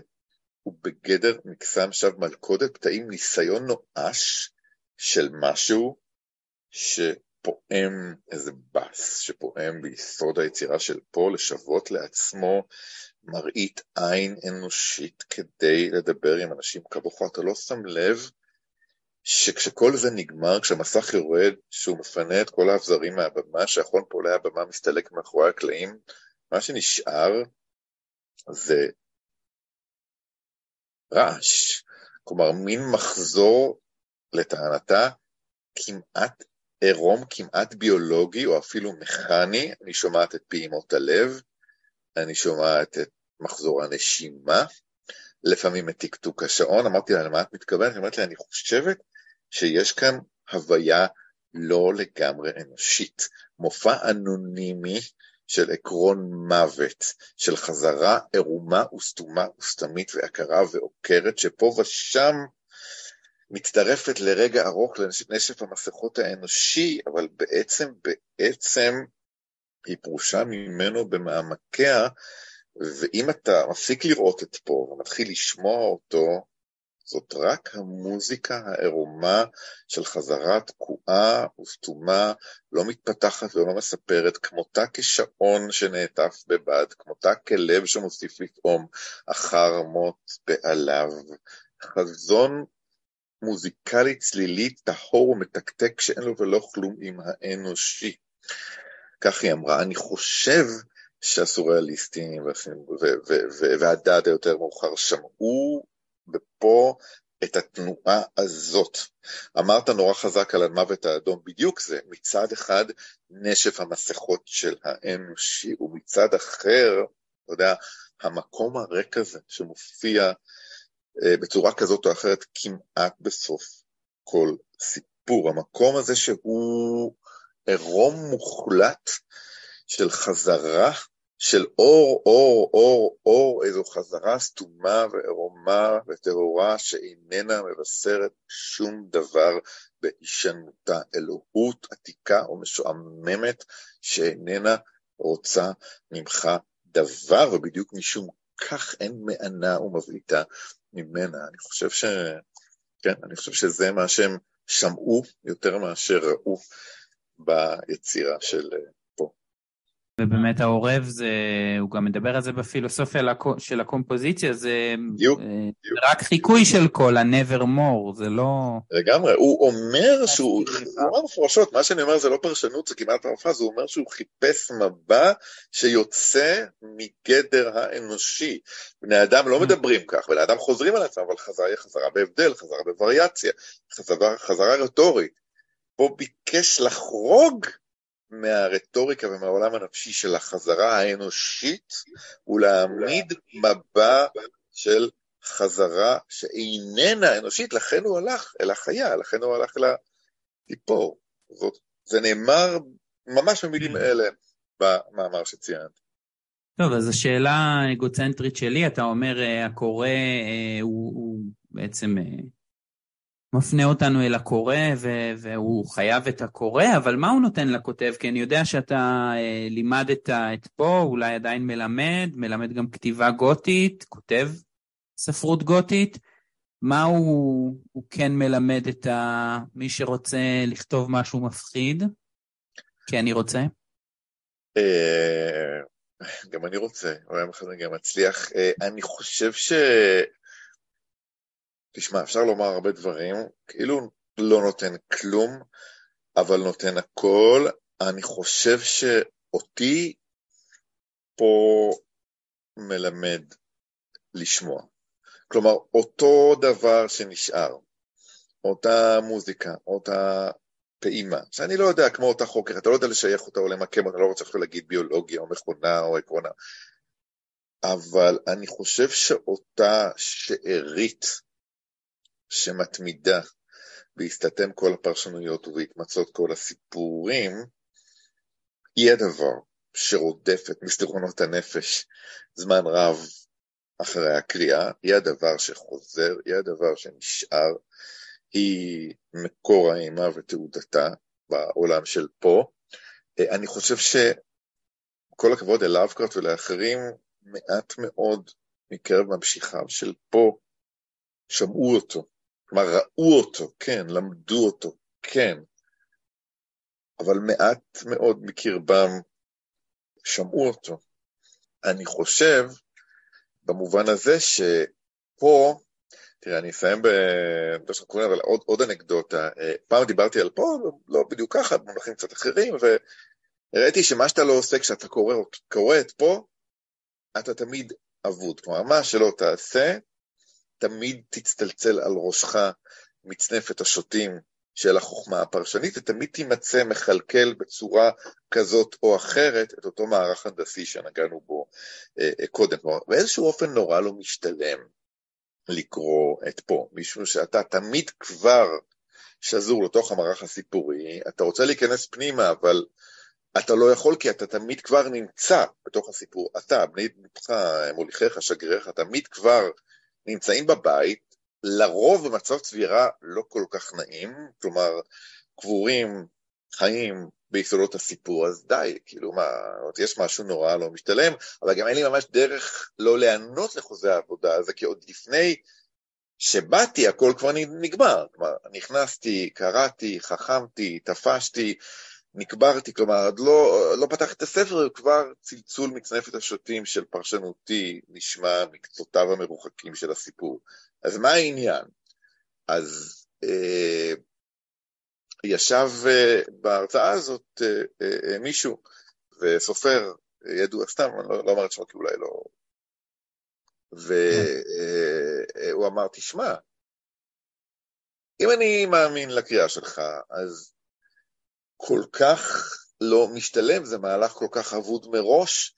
הוא בגדר מקסם שווא מלכודת פתאים, ניסיון נואש של משהו שפועם איזה בס, שפועם ביסוד היצירה של פה, לשוות לעצמו מראית עין אנושית כדי לדבר עם אנשים כמוך, אתה לא שם לב שכשכל זה נגמר, כשהמסך יורד, שהוא מפנה את כל האבזרים מהבמה, שאחרון פועלי הבמה מסתלק מאחורי הקלעים, מה שנשאר זה רעש, כלומר מין מחזור לטענתה כמעט עירום, כמעט ביולוגי או אפילו מכני, אני שומעת את פעימות הלב, אני שומעת את מחזור הנשימה, לפעמים את טקטוק השעון, אמרתי לה, למה את מתכוונת? היא אומרת לי, אני חושבת שיש כאן הוויה לא לגמרי אנושית, מופע אנונימי של עקרון מוות, של חזרה עירומה וסתומה וסתמית ועקרה ועוקרת, שפה ושם מצטרפת לרגע ארוך לנשף המסכות האנושי, אבל בעצם, בעצם היא פרושה ממנו במעמקיה, ואם אתה מפסיק לראות את פה ומתחיל לשמוע אותו, זאת רק המוזיקה העירומה של חזרה תקועה וסתומה, לא מתפתחת ולא מספרת, כמותה כשעון שנעטף בבד, כמותה כלב שמוסיף לפעום אחר מות בעליו. חזון מוזיקלי צלילי טהור ומתקתק שאין לו ולא כלום עם האנושי. כך היא אמרה, אני חושב שהסוריאליסטים והדד היותר מאוחר שמעו ופה את התנועה הזאת. אמרת נורא חזק על המוות האדום, בדיוק זה, מצד אחד נשף המסכות של האנושי, ומצד אחר, אתה יודע, המקום הריק הזה שמופיע בצורה כזאת או אחרת כמעט בסוף כל סיפור, המקום הזה שהוא עירום מוחלט של חזרה של אור, אור, אור, אור, איזו חזרה סתומה וערומה וטהורה שאיננה מבשרת שום דבר בהישנותה. אלוהות עתיקה ומשועממת שאיננה רוצה ממך דבר, ובדיוק משום כך אין מענה ומבליטה ממנה. אני חושב ש... כן, אני חושב שזה מה שהם שמעו יותר מאשר ראו ביצירה של ובאמת העורב זה, הוא גם מדבר על זה בפילוסופיה של הקומפוזיציה, זה דיוק, אה, דיוק. רק חיקוי של קול, ה-never more, זה לא... לגמרי, הוא אומר שהוא, הוא אומר מפורשות, מה שאני אומר זה לא פרשנות, זה כמעט פרפרז, הוא אומר שהוא חיפש מבע שיוצא מגדר האנושי. בני אדם לא mm. מדברים כך, בני אדם חוזרים על עצמם, אבל חזרה היא חזרה בהבדל, חזרה בווריאציה, חזרה, חזרה רטורית. פה ביקש לחרוג מהרטוריקה ומהעולם הנפשי של החזרה האנושית ולהעמיד מבע של חזרה שאיננה אנושית, לכן הוא הלך אל החיה, לכן הוא הלך אל הציפור. זאת, זה נאמר ממש במילים כן. אלה במאמר שציינת. טוב, אז השאלה האגוצנטרית שלי, אתה אומר, אה, הקורא אה, הוא, הוא בעצם אה, מפנה אותנו אל הקורא, והוא חייב את הקורא, אבל מה הוא נותן לכותב? כי אני יודע שאתה אה, לימדת את פה, אולי עדיין מלמד, מלמד גם כתיבה גותית, כותב ספרות גותית. מה הוא, הוא כן מלמד את ה, מי שרוצה לכתוב משהו מפחיד? כי אני רוצה. אה, גם אני רוצה, אולי מחר אני גם אצליח. אה, אני חושב ש... תשמע, אפשר לומר הרבה דברים, כאילו לא נותן כלום, אבל נותן הכל. אני חושב שאותי פה מלמד לשמוע. כלומר, אותו דבר שנשאר, אותה מוזיקה, אותה פעימה, שאני לא יודע, כמו אותה חוקר, אתה לא יודע לשייך אותה או למקם אותה, לא רוצה עכשיו להגיד ביולוגיה או מכונה או עקרונה, אבל אני חושב שאותה שארית שמתמידה בהסתתם כל הפרשנויות ובהתמצות כל הסיפורים, היא הדבר. שרודף את מסדרונות הנפש זמן רב אחרי הקריאה, היא הדבר שחוזר, היא הדבר שנשאר, היא מקור האימה ותעודתה בעולם של פה. אה, אני חושב שכל הכבוד ללאבקראפט ולאחרים, מעט מאוד מקרב ממשיכיו של פה שמעו אותו, כלומר ראו אותו, כן, למדו אותו, כן, אבל מעט מאוד מקרבם שמעו אותו. אני חושב, במובן הזה שפה, תראה, אני אסיים ב... לא שאנחנו קוראים, אבל עוד, עוד אנקדוטה. אה, פעם דיברתי על פה, לא בדיוק ככה, במונחים קצת אחרים, וראיתי שמה שאתה לא עושה כשאתה קורא, קורא את פה, אתה תמיד אבוד. כלומר, מה שלא תעשה, תמיד תצטלצל על ראשך מצנפת השוטים של החוכמה הפרשנית, ותמיד תימצא מכלכל בצורה כזאת או אחרת את אותו מערך הנדסי שנגענו בו אה, אה, קודם. באיזשהו אופן נורא לא משתלם לקרוא את פה, משום שאתה תמיד כבר שזור לתוך המערך הסיפורי, אתה רוצה להיכנס פנימה, אבל אתה לא יכול כי אתה תמיד כבר נמצא בתוך הסיפור. אתה, בני דמותך, מוליכיך, שגריריך, תמיד כבר נמצאים בבית, לרוב במצב צבירה לא כל כך נעים, כלומר, קבורים, חיים ביסודות הסיפור, אז די, כאילו מה, יש משהו נורא לא משתלם, אבל גם אין לי ממש דרך לא להיענות לחוזה העבודה הזה, כי עוד לפני שבאתי הכל כבר נגמר, כלומר, נכנסתי, קראתי, חכמתי, תפשתי, נקברתי, כלומר, עוד לא, לא פתחתי את הספר, כבר צלצול מצנפת השוטים של פרשנותי נשמע מקצותיו המרוחקים של הסיפור. אז מה העניין? אז אה, ישב אה, בהרצאה הזאת אה, אה, מישהו, וסופר ידוע, סתם, אני לא, לא אומר את שמו כי אולי לא... והוא אמר, תשמע, אם אני מאמין לקריאה שלך, אז כל כך לא משתלם, זה מהלך כל כך אבוד מראש,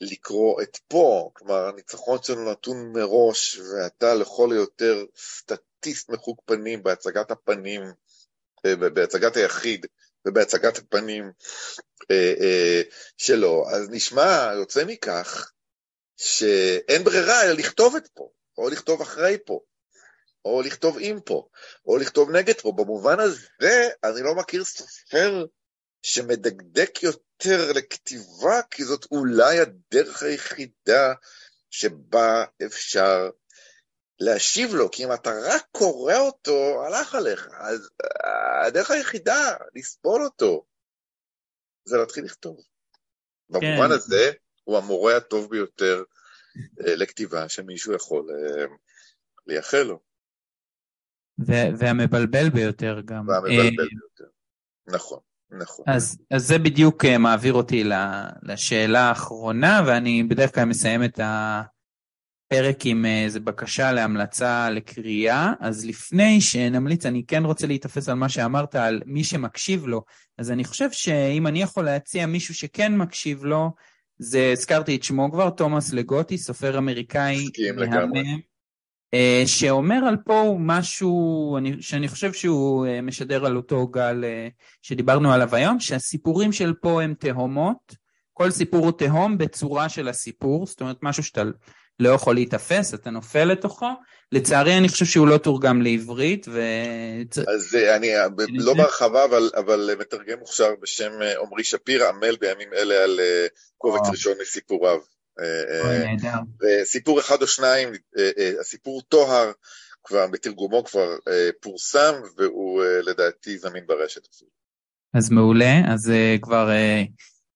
לקרוא את פה, כלומר הניצחון שלנו נתון מראש, ואתה לכל היותר סטטיסט מחוג פנים בהצגת הפנים, אה, בהצגת היחיד ובהצגת הפנים אה, אה, שלו, אז נשמע, יוצא מכך, שאין ברירה אלא לכתוב את פה, או לכתוב אחרי פה, או לכתוב עם פה, או לכתוב נגד פה. במובן הזה, אני לא מכיר סופר שמדקדק יותר לכתיבה, כי זאת אולי הדרך היחידה שבה אפשר להשיב לו, כי אם אתה רק קורא אותו, הלך עליך. אז הדרך היחידה לסבול אותו זה להתחיל לכתוב. במובן כן. הזה, הוא המורה הטוב ביותר אה, לכתיבה שמישהו יכול אה, לייחל לו. והמבלבל ביותר גם. והמבלבל אה, ביותר, נכון. נכון. אז, אז זה בדיוק uh, מעביר אותי לשאלה האחרונה, ואני בדרך כלל מסיים את הפרק עם אה, איזה בקשה להמלצה לקריאה. אז לפני שנמליץ, אני כן רוצה להיתפס על מה שאמרת, על מי שמקשיב לו. אז אני חושב שאם אני יכול להציע מישהו שכן מקשיב לו, זה, הזכרתי את שמו כבר, תומאס לגוטי, סופר אמריקאי. מסכים לגמרי. אה, שאומר על פה משהו שאני חושב שהוא אה, משדר על אותו גל אה, שדיברנו עליו היום, שהסיפורים של פה הם תהומות, כל סיפור הוא תהום בצורה של הסיפור, זאת אומרת משהו שאתה לא יכול להיתפס, אתה נופל לתוכו. לצערי אני חושב שהוא לא תורגם לעברית ו... אז אני לא בהרחבה, אבל, אבל מתרגם מוכשר בשם עמרי שפירא, עמל בימים אלה על קובץ ראשון מסיפוריו. וסיפור אחד או שניים, אה, אה, הסיפור טוהר, כבר בתרגומו כבר אה, פורסם, והוא לדעתי זמין ברשת. אז מעולה, אז כבר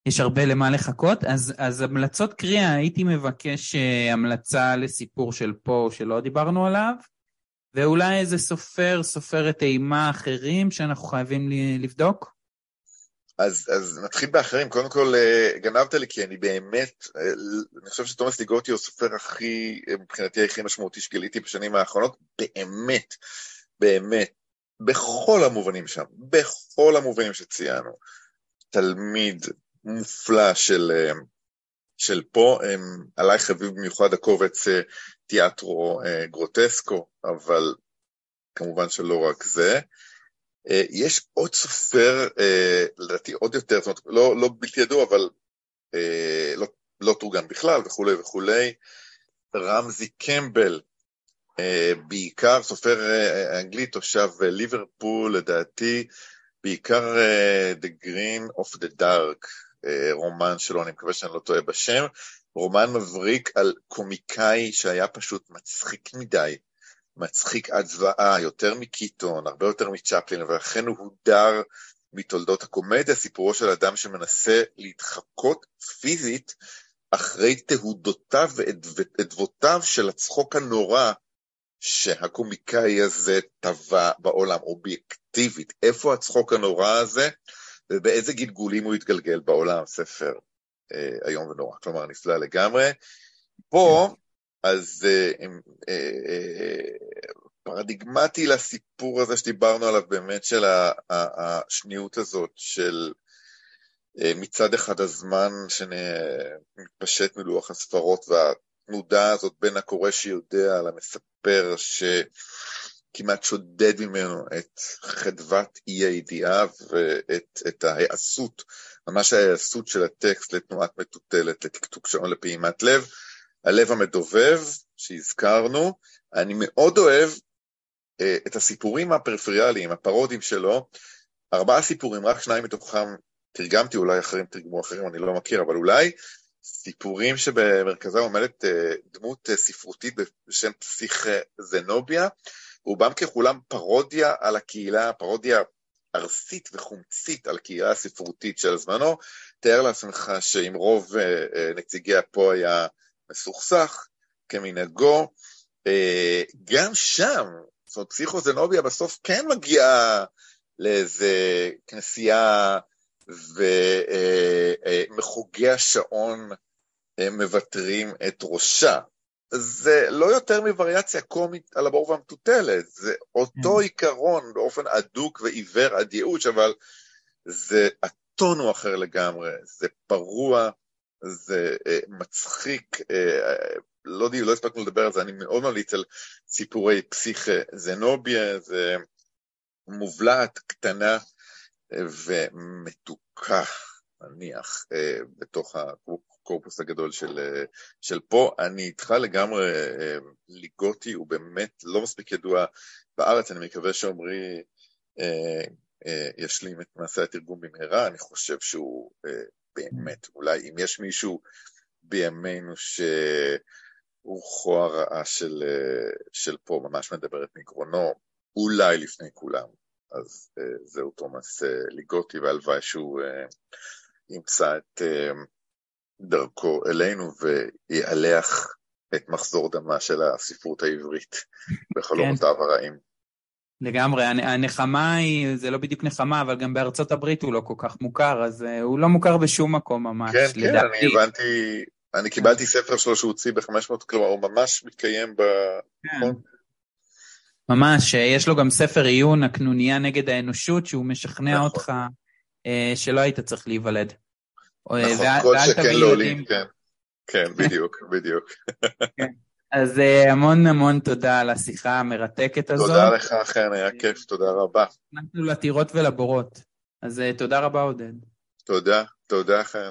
יש הרבה למה לחכות. אז, אז המלצות קריאה, הייתי מבקש המלצה לסיפור של פה שלא דיברנו עליו, ואולי איזה סופר, סופרת אימה אחרים שאנחנו חייבים לבדוק? אז, אז נתחיל באחרים, קודם כל אה, גנבת לי כי אני באמת, אה, אני חושב שתומאס ליגוטי הוא הסופר הכי, אה, מבחינתי הכי משמעותי שגיליתי בשנים האחרונות, באמת, באמת, בכל המובנים שם, בכל המובנים שציינו, תלמיד מופלא של, של פה, עליי חביב במיוחד הקובץ תיאטרו גרוטסקו, אבל כמובן שלא רק זה. אה, יש עוד סופר, אה, לדעתי עוד יותר, זאת אומרת, לא, לא בלתי ידוע, אבל אה, לא, לא תורגם בכלל וכולי וכולי. רמזי קמבל, בעיקר סופר אנגלי, תושב ליברפול, לדעתי, בעיקר The Green of the Dark, רומן שלו, אני מקווה שאני לא טועה בשם, רומן מבריק על קומיקאי שהיה פשוט מצחיק מדי, מצחיק עד זוועה, יותר מקיטון, הרבה יותר מצ'פלין, ולכן הוא הודר מתולדות הקומדיה, סיפורו של אדם שמנסה להתחקות פיזית אחרי תהודותיו ואדוותיו של הצחוק הנורא שהקומיקאי הזה טבע בעולם, אובייקטיבית. איפה הצחוק הנורא הזה ובאיזה גלגולים הוא התגלגל בעולם, ספר אה, איום ונורא, כלומר נפלא לגמרי. פה, אז אה, אה, אה, פרדיגמטי לסיפור הזה שדיברנו עליו באמת של השניות הזאת של מצד אחד הזמן שמתפשט מלוח הספרות והתנודה הזאת בין הקורא שיודע למספר שכמעט שודד ממנו את חדוות אי הידיעה ואת ההיעשות, ממש ההיעשות של הטקסט לתנועת מטוטלת, לתקתוק שעון לפעימת לב, הלב המדובב שהזכרנו, אני מאוד אוהב אה, את הסיפורים הפריפריאליים, הפרודים שלו, ארבעה סיפורים, רק שניים מתוכם תרגמתי, אולי אחרים תרגמו אחרים, אני לא מכיר, אבל אולי. סיפורים שבמרכזם עומדת אה, דמות אה, ספרותית בשם פסיך זנוביה, רובם ככולם פרודיה על הקהילה, פרודיה ארסית וחומצית על הקהילה הספרותית של זמנו. תאר לעצמך שאם רוב נציגיה פה היה מסוכסך, כמנהגו, גם שם זאת אומרת, פסיכוזנוביה בסוף כן מגיעה לאיזה כנסייה ומחוגי אה, אה, השעון אה, מוותרים את ראשה. זה לא יותר מווריאציה קומית על הבור והמטוטלת, זה אותו mm. עיקרון באופן אדוק ועיוור עד ייאוש, אבל זה, הטון הוא אחר לגמרי, זה פרוע, זה מצחיק, לא, לא הספקנו לדבר על זה, אני מאוד ממליץ על סיפורי פסיכה זנוביה, זה מובלעת קטנה ומתוקה, נניח, בתוך הקורפוס הגדול של, של פה. אני איתך לגמרי, ליגוטי הוא באמת לא מספיק ידוע בארץ, אני מקווה שעמרי ישלים את מעשה התרגום במהרה, אני חושב שהוא באמת, אולי אם יש מישהו בימינו ש... רוחו הרעה של, אה, של פה ממש מדברת מגרונו, אולי לפני כולם. אז אה, זהו תומאס אה, ליגוטי, והלוואי שהוא ימצא את דרכו אלינו ויאלח את מחזור דמה של הספרות העברית בחלומותיו כן. הרעים. לגמרי, הנחמה היא, זה לא בדיוק נחמה, אבל גם בארצות הברית הוא לא כל כך מוכר, אז הוא לא מוכר בשום מקום ממש, כן, לדעתי. כן, אני הבנתי, אני קיבלתי ספר שלו שהוא הוציא ב-500, כלומר הוא ממש מתקיים ב... כן. נכון? ממש, יש לו גם ספר עיון, הקנוניה נגד האנושות, שהוא משכנע נכון. אותך אה, שלא היית צריך להיוולד. אה, נכון, וה, כל שכן לעולים, כן. כן, בדיוק, בדיוק. כן. אז uh, המון המון תודה על השיחה המרתקת הזאת. תודה לך, חן, היה כיף, תודה רבה. אנחנו לטירות ולבורות. אז uh, תודה רבה, עודד. תודה, תודה, חן.